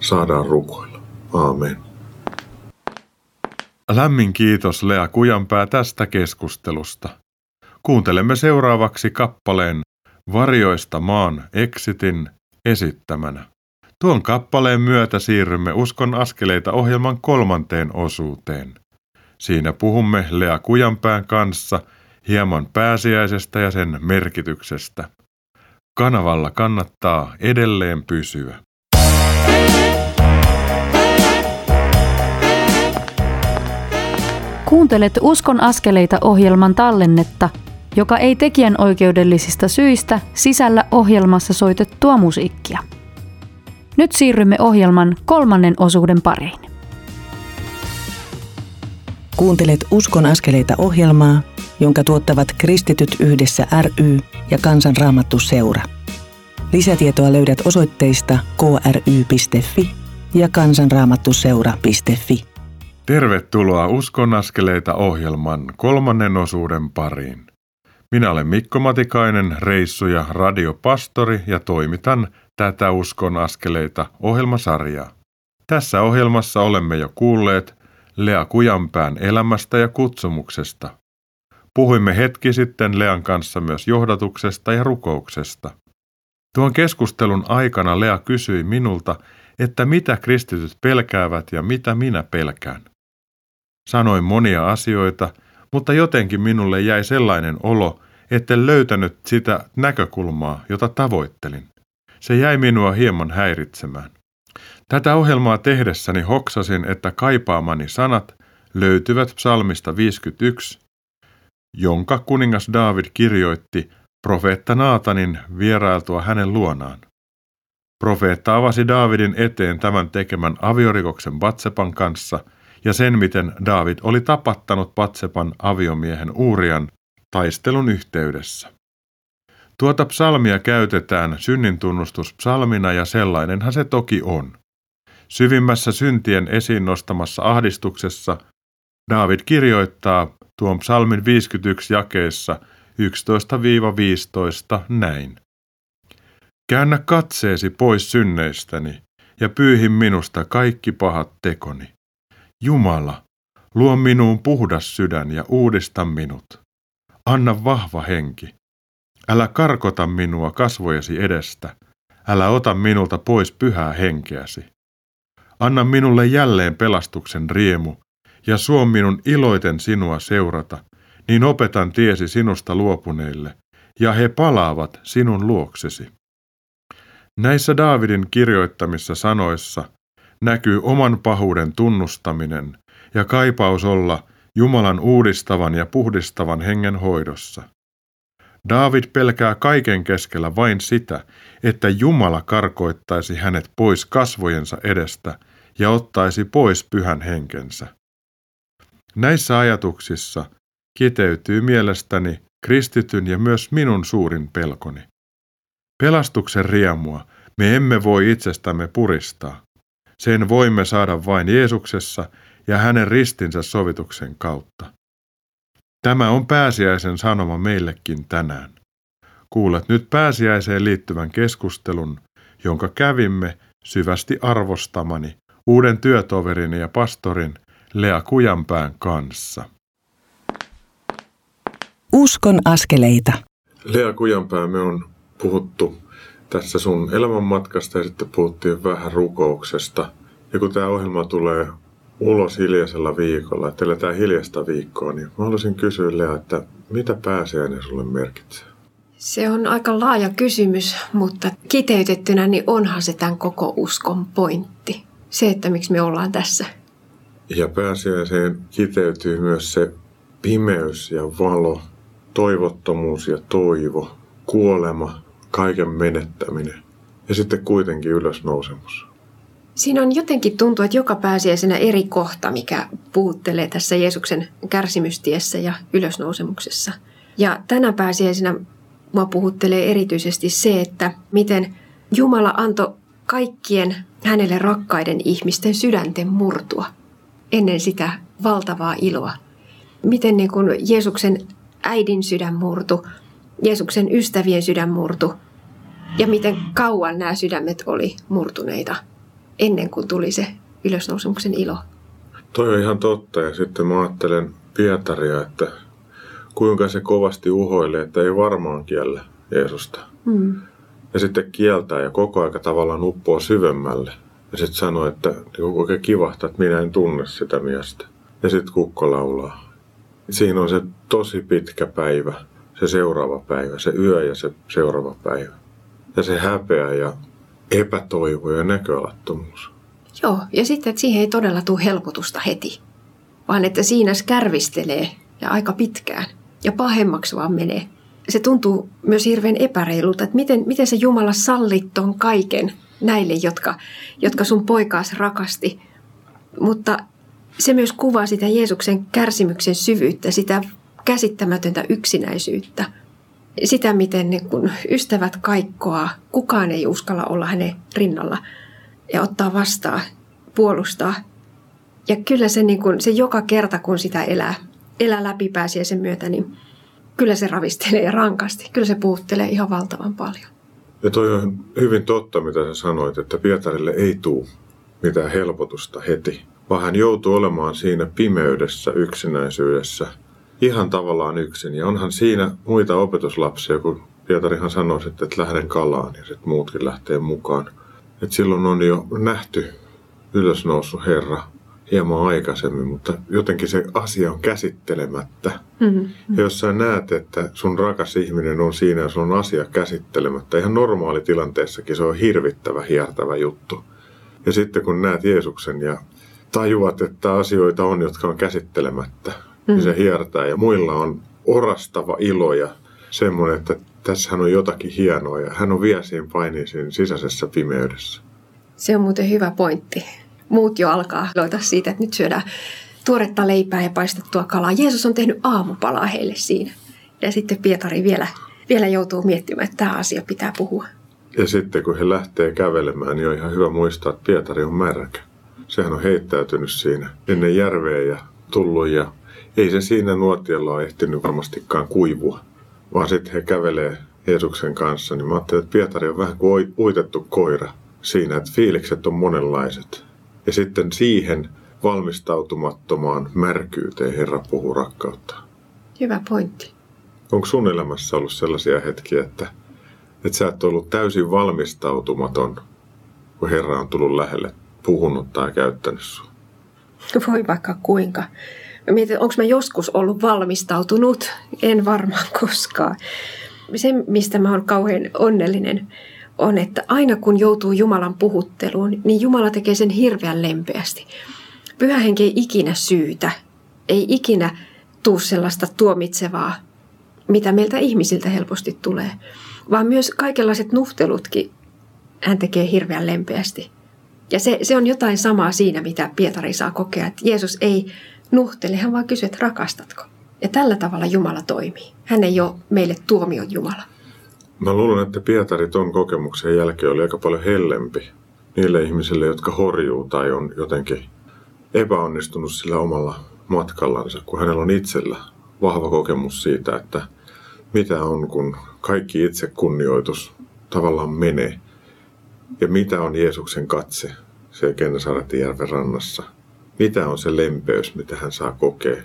saadaan rukoilla. Aamen. Lämmin kiitos Lea Kujanpää tästä keskustelusta. Kuuntelemme seuraavaksi kappaleen Varjoista maan eksitin esittämänä. Tuon kappaleen myötä siirrymme Uskon askeleita ohjelman kolmanteen osuuteen. Siinä puhumme Lea Kujanpään kanssa hieman pääsiäisestä ja sen merkityksestä. Kanavalla kannattaa edelleen pysyä. Kuuntelet Uskon askeleita ohjelman tallennetta, joka ei tekijän oikeudellisista syistä sisällä ohjelmassa soitettua musiikkia. Nyt siirrymme ohjelman kolmannen osuuden pariin. Kuuntelet Uskon askeleita ohjelmaa, jonka tuottavat Kristityt yhdessä ry ja Kansanraamattu seura. Lisätietoa löydät osoitteista kry.fi ja kansanraamattuseura.fi. Tervetuloa Uskon askeleita ohjelman kolmannen osuuden pariin. Minä olen Mikko Matikainen, reissu- ja radiopastori ja toimitan tätä Uskon askeleita ohjelmasarjaa. Tässä ohjelmassa olemme jo kuulleet Lea Kujanpään elämästä ja kutsumuksesta. Puhuimme hetki sitten Lean kanssa myös johdatuksesta ja rukouksesta. Tuon keskustelun aikana Lea kysyi minulta, että mitä kristityt pelkäävät ja mitä minä pelkään. Sanoin monia asioita, mutta jotenkin minulle jäi sellainen olo, etten löytänyt sitä näkökulmaa, jota tavoittelin. Se jäi minua hieman häiritsemään. Tätä ohjelmaa tehdessäni hoksasin, että kaipaamani sanat löytyvät psalmista 51, jonka kuningas Daavid kirjoitti profeetta Naatanin vierailtua hänen luonaan. Profeetta avasi Daavidin eteen tämän tekemän aviorikoksen Batsepan kanssa ja sen, miten Daavid oli tapattanut Batsepan aviomiehen Uurian taistelun yhteydessä. Tuota psalmia käytetään synnintunnustuspsalmina ja sellainenhan se toki on. Syvimmässä syntien esiin nostamassa ahdistuksessa David kirjoittaa tuon psalmin 51 jakeessa 11-15 näin. Käännä katseesi pois synneistäni ja pyyhi minusta kaikki pahat tekoni. Jumala, luo minuun puhdas sydän ja uudista minut. Anna vahva henki. Älä karkota minua kasvojesi edestä. Älä ota minulta pois pyhää henkeäsi. Anna minulle jälleen pelastuksen riemu ja suo minun iloiten sinua seurata, niin opetan tiesi sinusta luopuneille, ja he palaavat sinun luoksesi. Näissä Daavidin kirjoittamissa sanoissa näkyy oman pahuuden tunnustaminen ja kaipaus olla Jumalan uudistavan ja puhdistavan hengen hoidossa. David pelkää kaiken keskellä vain sitä, että Jumala karkoittaisi hänet pois kasvojensa edestä ja ottaisi pois pyhän henkensä. Näissä ajatuksissa kiteytyy mielestäni kristityn ja myös minun suurin pelkoni. Pelastuksen riemua me emme voi itsestämme puristaa. Sen voimme saada vain Jeesuksessa ja hänen ristinsä sovituksen kautta. Tämä on pääsiäisen sanoma meillekin tänään. Kuulet nyt pääsiäiseen liittyvän keskustelun, jonka kävimme syvästi arvostamani uuden työtoverini ja pastorin Lea Kujanpään kanssa. Uskon askeleita. Lea Kujanpää, me on puhuttu tässä sun elämänmatkasta ja sitten puhuttiin vähän rukouksesta. Ja kun tämä ohjelma tulee ulos hiljaisella viikolla, että tämä hiljasta viikkoa, niin mä haluaisin kysyä Lea, että mitä pääsiäinen sulle merkitsee? Se on aika laaja kysymys, mutta kiteytettynä niin onhan se tämän koko uskon pointti. Se, että miksi me ollaan tässä. Ja pääsiäiseen kiteytyy myös se pimeys ja valo, toivottomuus ja toivo, kuolema, kaiken menettäminen ja sitten kuitenkin ylösnousemus. Siinä on jotenkin tuntuu, että joka pääsiäisenä eri kohta, mikä puhuttelee tässä Jeesuksen kärsimystiessä ja ylösnousemuksessa. Ja tänä pääsiäisenä mua puhuttelee erityisesti se, että miten Jumala antoi kaikkien hänelle rakkaiden ihmisten sydänten murtua ennen sitä valtavaa iloa. Miten niin kuin Jeesuksen äidin sydän murtu, Jeesuksen ystävien sydän murtu ja miten kauan nämä sydämet oli murtuneita ennen kuin tuli se ylösnousemuksen ilo. Toi on ihan totta ja sitten mä ajattelen Pietaria, että kuinka se kovasti uhoilee, että ei varmaan kiellä Jeesusta. Mm. Ja sitten kieltää ja koko aika tavallaan uppoo syvemmälle. Ja sitten sanoo, että niinku oikein kivahtaa, että minä en tunne sitä miestä. Ja sitten kukko laulaa. Siinä on se tosi pitkä päivä, se seuraava päivä, se yö ja se seuraava päivä. Ja se häpeä ja epätoivo ja näköalattomuus. Joo, ja sitten, että siihen ei todella tule helpotusta heti, vaan että siinä kärvistelee ja aika pitkään ja pahemmaksi vaan menee. Se tuntuu myös hirveän epäreilulta, että miten, miten se Jumala sallit ton kaiken näille, jotka, jotka sun poikaas rakasti. Mutta se myös kuvaa sitä Jeesuksen kärsimyksen syvyyttä, sitä käsittämätöntä yksinäisyyttä. Sitä, miten niin kun ystävät kaikkoa, kukaan ei uskalla olla hänen rinnalla ja ottaa vastaan, puolustaa. Ja kyllä se, niin kun, se joka kerta, kun sitä elää, elää läpi sen myötä, niin kyllä se ravistelee rankasti. Kyllä se puhuttelee ihan valtavan paljon. Ja toi on hyvin totta, mitä sä sanoit, että Pietarille ei tule mitään helpotusta heti, vaan hän joutuu olemaan siinä pimeydessä, yksinäisyydessä, ihan tavallaan yksin. Ja onhan siinä muita opetuslapsia, kun Pietarihan sanoi sitten, että lähden kalaan ja sitten muutkin lähtee mukaan. Et silloin on jo nähty ylösnoussut Herra hieman aikaisemmin, mutta jotenkin se asia on käsittelemättä. Mm-hmm. Ja jos sä näet, että sun rakas ihminen on siinä ja sun on asia käsittelemättä, ihan normaali tilanteessakin se on hirvittävä, hiertävä juttu. Ja sitten kun näet Jeesuksen ja tajuat, että asioita on, jotka on käsittelemättä. Niin se hiertää. Ja muilla on orastava ilo ja semmoinen, että tässähän on jotakin hienoa ja hän on vielä siinä painiin sisäisessä pimeydessä. Se on muuten hyvä pointti muut jo alkaa loita siitä, että nyt syödään tuoretta leipää ja paistettua kalaa. Jeesus on tehnyt aamupalaa heille siinä. Ja sitten Pietari vielä, vielä joutuu miettimään, että tämä asia pitää puhua. Ja sitten kun he lähtee kävelemään, niin on ihan hyvä muistaa, että Pietari on märkä. Sehän on heittäytynyt siinä ennen järveä ja tullut ja ei se siinä nuotiolla ole ehtinyt varmastikaan kuivua. Vaan sitten he kävelee Jeesuksen kanssa, niin mä ajattelin, että Pietari on vähän kuin uitettu koira siinä, että fiilikset on monenlaiset. Ja sitten siihen valmistautumattomaan märkyyteen Herra puhuu rakkautta. Hyvä pointti. Onko sun elämässä ollut sellaisia hetkiä, että, että sä et ollut täysin valmistautumaton, kun Herra on tullut lähelle, puhunut tai käyttänyt sinua? Voi vaikka kuinka. Mä mietin, onko mä joskus ollut valmistautunut? En varmaan koskaan. Se, mistä mä oon kauhean onnellinen, on, että aina kun joutuu Jumalan puhutteluun, niin Jumala tekee sen hirveän lempeästi. Pyhä henki ei ikinä syytä, ei ikinä tuu sellaista tuomitsevaa, mitä meiltä ihmisiltä helposti tulee, vaan myös kaikenlaiset nuhtelutkin hän tekee hirveän lempeästi. Ja se, se on jotain samaa siinä, mitä Pietari saa kokea, että Jeesus ei nuhtele, hän vaan kysyy, että rakastatko. Ja tällä tavalla Jumala toimii. Hän ei ole meille tuomion Jumala. Mä luulen, että Pietari ton kokemuksen jälkeen oli aika paljon hellempi niille ihmisille, jotka horjuu tai on jotenkin epäonnistunut sillä omalla matkallansa, kun hänellä on itsellä vahva kokemus siitä, että mitä on, kun kaikki itse kunnioitus tavallaan menee. Ja mitä on Jeesuksen katse se Kennesaretijärven rannassa. Mitä on se lempeys, mitä hän saa kokea.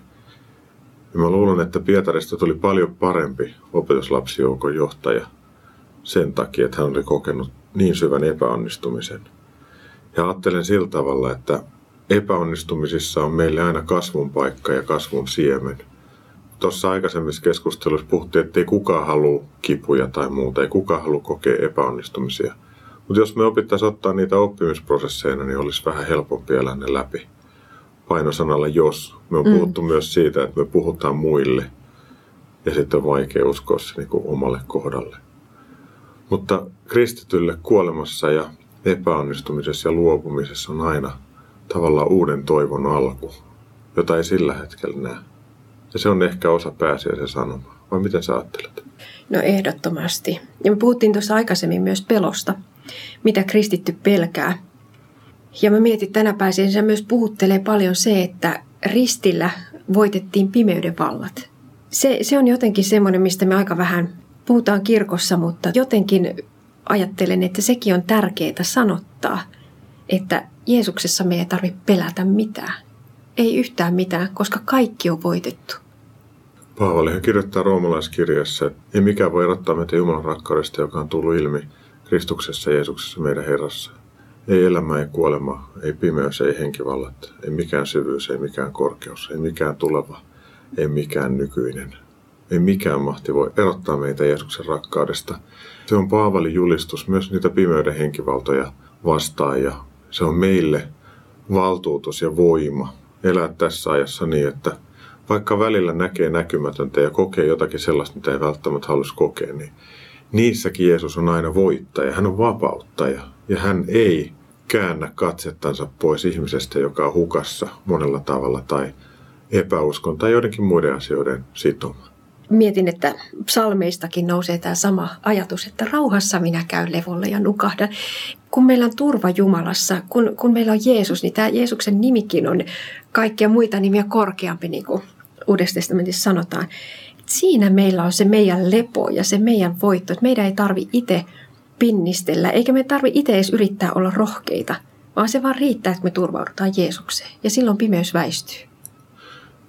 Ja mä luulen, että Pietarista tuli paljon parempi opetuslapsijoukon johtaja sen takia, että hän oli kokenut niin syvän epäonnistumisen. Ja ajattelen sillä tavalla, että epäonnistumisissa on meille aina kasvun paikka ja kasvun siemen. Tuossa aikaisemmissa keskusteluissa puhuttiin, että ei kukaan halua kipuja tai muuta, ei kukaan halua kokea epäonnistumisia. Mutta jos me opittaisiin ottaa niitä oppimisprosesseina, niin olisi vähän helpompi elää ne läpi. Painosanalla jos. Me on mm. puhuttu myös siitä, että me puhutaan muille ja sitten on vaikea uskoa se niin kuin omalle kohdalle. Mutta kristitylle kuolemassa ja epäonnistumisessa ja luopumisessa on aina tavallaan uuden toivon alku, jota ei sillä hetkellä näe. Ja se on ehkä osa pääsiäisen sanoma. Vai miten sä ajattelet? No ehdottomasti. Ja me puhuttiin tuossa aikaisemmin myös pelosta, mitä kristitty pelkää. Ja mä mietin tänä pääsiäisenä myös puhuttelee paljon se, että ristillä voitettiin pimeyden vallat. Se, se on jotenkin semmoinen, mistä me aika vähän puhutaan kirkossa, mutta jotenkin ajattelen, että sekin on tärkeää sanottaa, että Jeesuksessa me ei tarvitse pelätä mitään. Ei yhtään mitään, koska kaikki on voitettu. Paavalihan kirjoittaa roomalaiskirjassa, että ei mikään voi erottaa meitä Jumalan rakkaudesta, joka on tullut ilmi Kristuksessa Jeesuksessa meidän Herrassa. Ei elämä, ei kuolema, ei pimeys, ei henkivallat, ei mikään syvyys, ei mikään korkeus, ei mikään tuleva, ei mikään nykyinen. Ei mikään mahti voi erottaa meitä Jeesuksen rakkaudesta. Se on Paavalin julistus myös niitä pimeyden henkivaltoja vastaan ja se on meille valtuutus ja voima elää tässä ajassa niin, että vaikka välillä näkee näkymätöntä ja kokee jotakin sellaista, mitä ei välttämättä halus kokea, niin niissäkin Jeesus on aina voittaja. Hän on vapauttaja ja hän ei käännä katsettansa pois ihmisestä, joka on hukassa monella tavalla tai epäuskon tai joidenkin muiden asioiden sitoma mietin, että psalmeistakin nousee tämä sama ajatus, että rauhassa minä käyn levolle ja nukahdan. Kun meillä on turva Jumalassa, kun, kun meillä on Jeesus, niin tämä Jeesuksen nimikin on kaikkia muita nimiä korkeampi, niin kuin Uudessa testamentissa sanotaan. Siinä meillä on se meidän lepo ja se meidän voitto, että meidän ei tarvi itse pinnistellä, eikä me tarvi itse edes yrittää olla rohkeita, vaan se vaan riittää, että me turvaudutaan Jeesukseen ja silloin pimeys väistyy.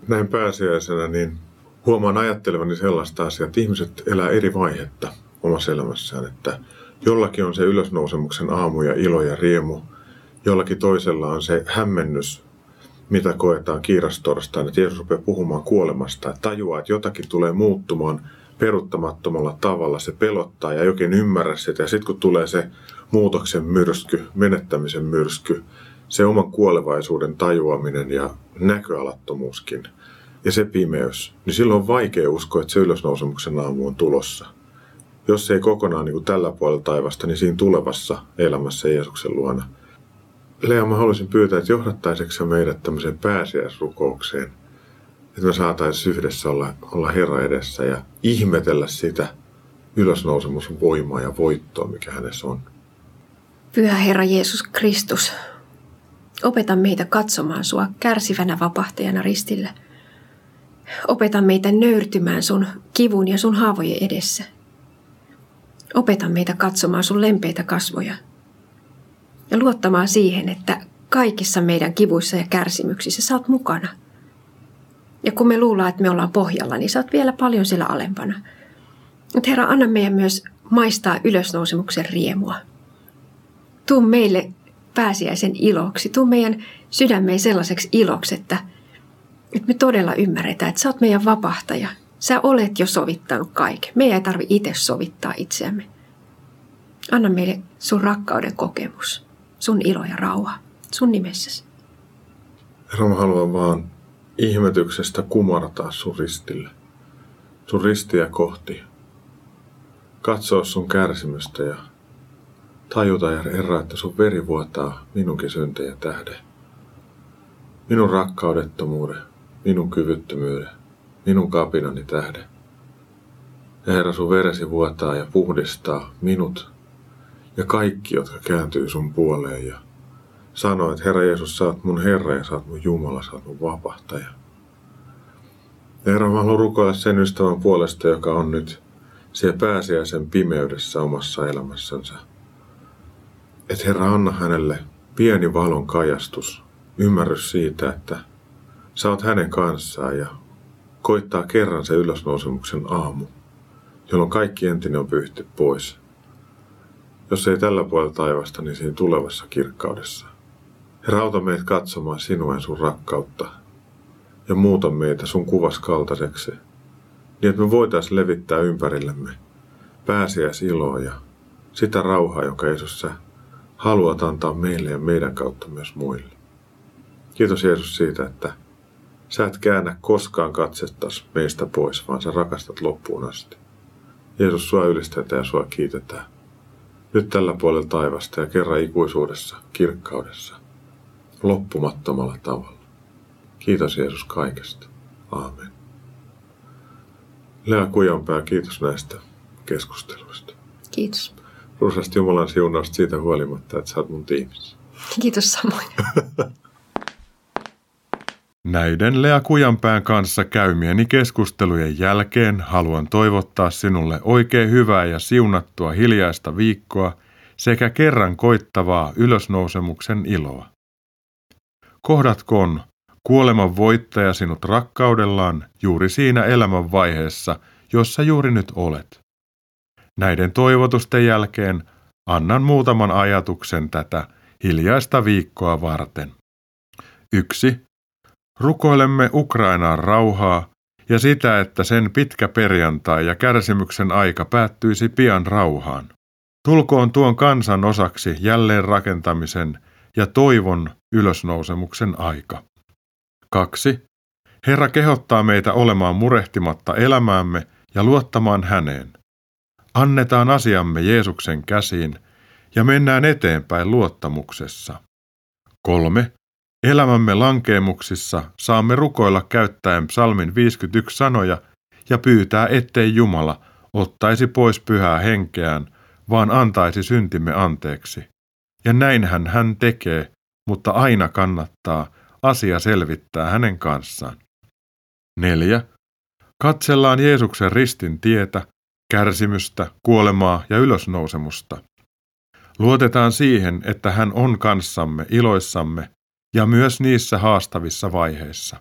Näin pääsiäisenä, niin huomaan ajattelevani sellaista asiaa, että ihmiset elää eri vaihetta omassa elämässään, että jollakin on se ylösnousemuksen aamu ja ilo ja riemu, jollakin toisella on se hämmennys, mitä koetaan kiirastorstaina, että Jeesus rupeaa puhumaan kuolemasta, että tajuaa, että jotakin tulee muuttumaan peruttamattomalla tavalla, se pelottaa ja jokin ymmärrä sitä. Ja sitten kun tulee se muutoksen myrsky, menettämisen myrsky, se oman kuolevaisuuden tajuaminen ja näköalattomuuskin – ja se pimeys, niin silloin on vaikea uskoa, että se ylösnousemuksen aamu on tulossa. Jos ei kokonaan niin kuin tällä puolella taivasta, niin siinä tulevassa elämässä Jeesuksen luona. Lea, mä haluaisin pyytää, että johdattaisitko meidät tämmöiseen pääsiäisrukoukseen, että me saataisiin yhdessä olla, olla Herra edessä ja ihmetellä sitä ylösnousemuksen voimaa ja voittoa, mikä hänessä on. Pyhä Herra Jeesus Kristus, opeta meitä katsomaan sua kärsivänä vapahtajana ristille – Opeta meitä nöyrtymään sun kivun ja sun haavojen edessä. Opeta meitä katsomaan sun lempeitä kasvoja ja luottamaan siihen, että kaikissa meidän kivuissa ja kärsimyksissä sä oot mukana. Ja kun me luullaan, että me ollaan pohjalla, niin sä oot vielä paljon siellä alempana. Mutta Herra, anna meidän myös maistaa ylösnousemuksen riemua. Tuu meille pääsiäisen iloksi. Tuu meidän sydämeen sellaiseksi iloksi, että, että me todella ymmärretään, että sä oot meidän vapahtaja. Sä olet jo sovittanut kaiken. Meidän ei tarvi itse sovittaa itseämme. Anna meille sun rakkauden kokemus, sun ilo ja rauha, sun nimessäsi. Herra, mä haluan vaan ihmetyksestä kumartaa sun ristille. Sun ristiä kohti. Katsoa sun kärsimystä ja tajuta, Herra, että sun veri vuotaa minunkin syntejä tähden. Minun rakkaudettomuuden, minun kyvyttömyyden, minun kapinani tähden. Ja Herra, sun veresi vuotaa ja puhdistaa minut ja kaikki, jotka kääntyy sun puoleen ja sanoo, että Herra Jeesus, sä oot mun Herra ja sä oot mun Jumala, sä oot mun vapahtaja. Ja Herra, mä haluan rukoilla sen ystävän puolesta, joka on nyt siellä pääsiäisen pimeydessä omassa elämässänsä. Että Herra, anna hänelle pieni valon kajastus, ymmärrys siitä, että sä oot hänen kanssaan ja koittaa kerran se ylösnousemuksen aamu, jolloin kaikki entinen on pyyhty pois. Jos ei tällä puolella taivasta, niin siinä tulevassa kirkkaudessa. Herra, auta meitä katsomaan sinua ja sun rakkautta ja muuta meitä sun kuvas kaltaiseksi, niin että me voitaisiin levittää ympärillemme pääsiäisiloa ja sitä rauhaa, jonka Jeesus sä haluat antaa meille ja meidän kautta myös muille. Kiitos Jeesus siitä, että sä et käännä koskaan katsettas meistä pois, vaan sä rakastat loppuun asti. Jeesus, sua ylistetään ja sua kiitetään. Nyt tällä puolella taivasta ja kerran ikuisuudessa, kirkkaudessa, loppumattomalla tavalla. Kiitos Jeesus kaikesta. Aamen. Lea Kujanpää, kiitos näistä keskusteluista. Kiitos. Runsasti Jumalan siunausta siitä huolimatta, että sä oot mun tiimissä. Kiitos samoin. [laughs] Näiden Lea Kujanpään kanssa käymieni keskustelujen jälkeen haluan toivottaa sinulle oikein hyvää ja siunattua hiljaista viikkoa sekä kerran koittavaa ylösnousemuksen iloa. Kohdatkoon kuoleman voittaja sinut rakkaudellaan juuri siinä elämän vaiheessa, jossa juuri nyt olet. Näiden toivotusten jälkeen annan muutaman ajatuksen tätä hiljaista viikkoa varten. 1. Rukoilemme Ukrainaan rauhaa ja sitä, että sen pitkä perjantai ja kärsimyksen aika päättyisi pian rauhaan. Tulkoon tuon kansan osaksi jälleen rakentamisen ja toivon ylösnousemuksen aika. 2. Herra kehottaa meitä olemaan murehtimatta elämäämme ja luottamaan häneen. Annetaan asiamme Jeesuksen käsiin ja mennään eteenpäin luottamuksessa. 3. Elämämme lankeemuksissa saamme rukoilla käyttäen psalmin 51 sanoja ja pyytää, ettei Jumala ottaisi pois pyhää henkeään, vaan antaisi syntimme anteeksi. Ja näinhän hän tekee, mutta aina kannattaa asia selvittää hänen kanssaan. 4. Katsellaan Jeesuksen ristin tietä, kärsimystä, kuolemaa ja ylösnousemusta. Luotetaan siihen, että hän on kanssamme iloissamme ja myös niissä haastavissa vaiheissa.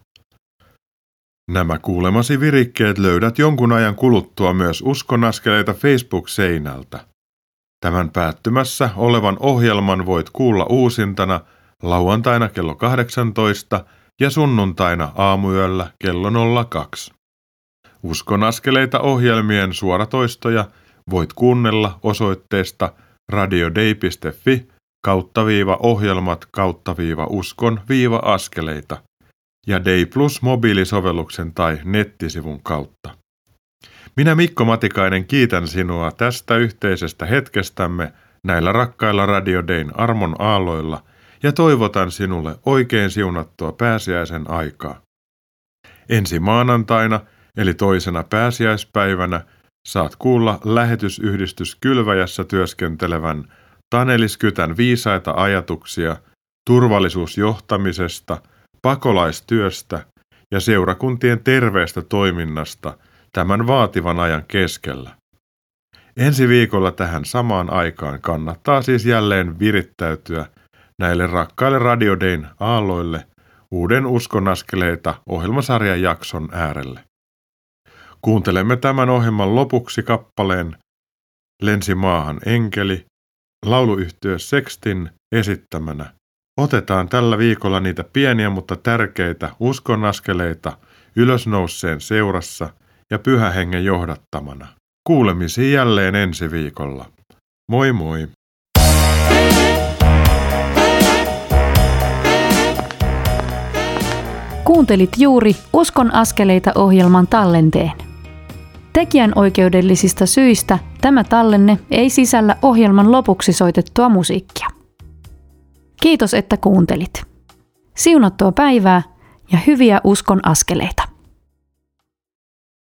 Nämä kuulemasi virikkeet löydät jonkun ajan kuluttua myös uskonaskeleita Facebook-seinältä. Tämän päättymässä olevan ohjelman voit kuulla uusintana lauantaina kello 18 ja sunnuntaina aamuyöllä kello 02. Uskonaskeleita ohjelmien suoratoistoja voit kuunnella osoitteesta radiodei.fi kautta viiva ohjelmat kautta viiva uskon viiva askeleita ja Day Plus mobiilisovelluksen tai nettisivun kautta. Minä Mikko Matikainen kiitän sinua tästä yhteisestä hetkestämme näillä rakkailla Radio Dayn armon aalloilla ja toivotan sinulle oikein siunattua pääsiäisen aikaa. Ensi maanantaina, eli toisena pääsiäispäivänä, saat kuulla lähetysyhdistys Kylväjässä työskentelevän Tanelis Kytän viisaita ajatuksia turvallisuusjohtamisesta, pakolaistyöstä ja seurakuntien terveestä toiminnasta tämän vaativan ajan keskellä. Ensi viikolla tähän samaan aikaan kannattaa siis jälleen virittäytyä näille rakkaille Radiodein aalloille uuden uskonaskeleita ohjelmasarjan jakson äärelle. Kuuntelemme tämän ohjelman lopuksi kappaleen Lensi maahan enkeli, lauluyhtiö Sextin esittämänä. Otetaan tällä viikolla niitä pieniä, mutta tärkeitä uskonaskeleita ylösnouseen seurassa ja pyhähengen johdattamana. Kuulemisiin jälleen ensi viikolla. Moi moi! Kuuntelit juuri Uskon askeleita ohjelman tallenteen. Tekijän oikeudellisista syistä tämä tallenne ei sisällä ohjelman lopuksi soitettua musiikkia. Kiitos, että kuuntelit. Siunattua päivää ja hyviä uskon askeleita.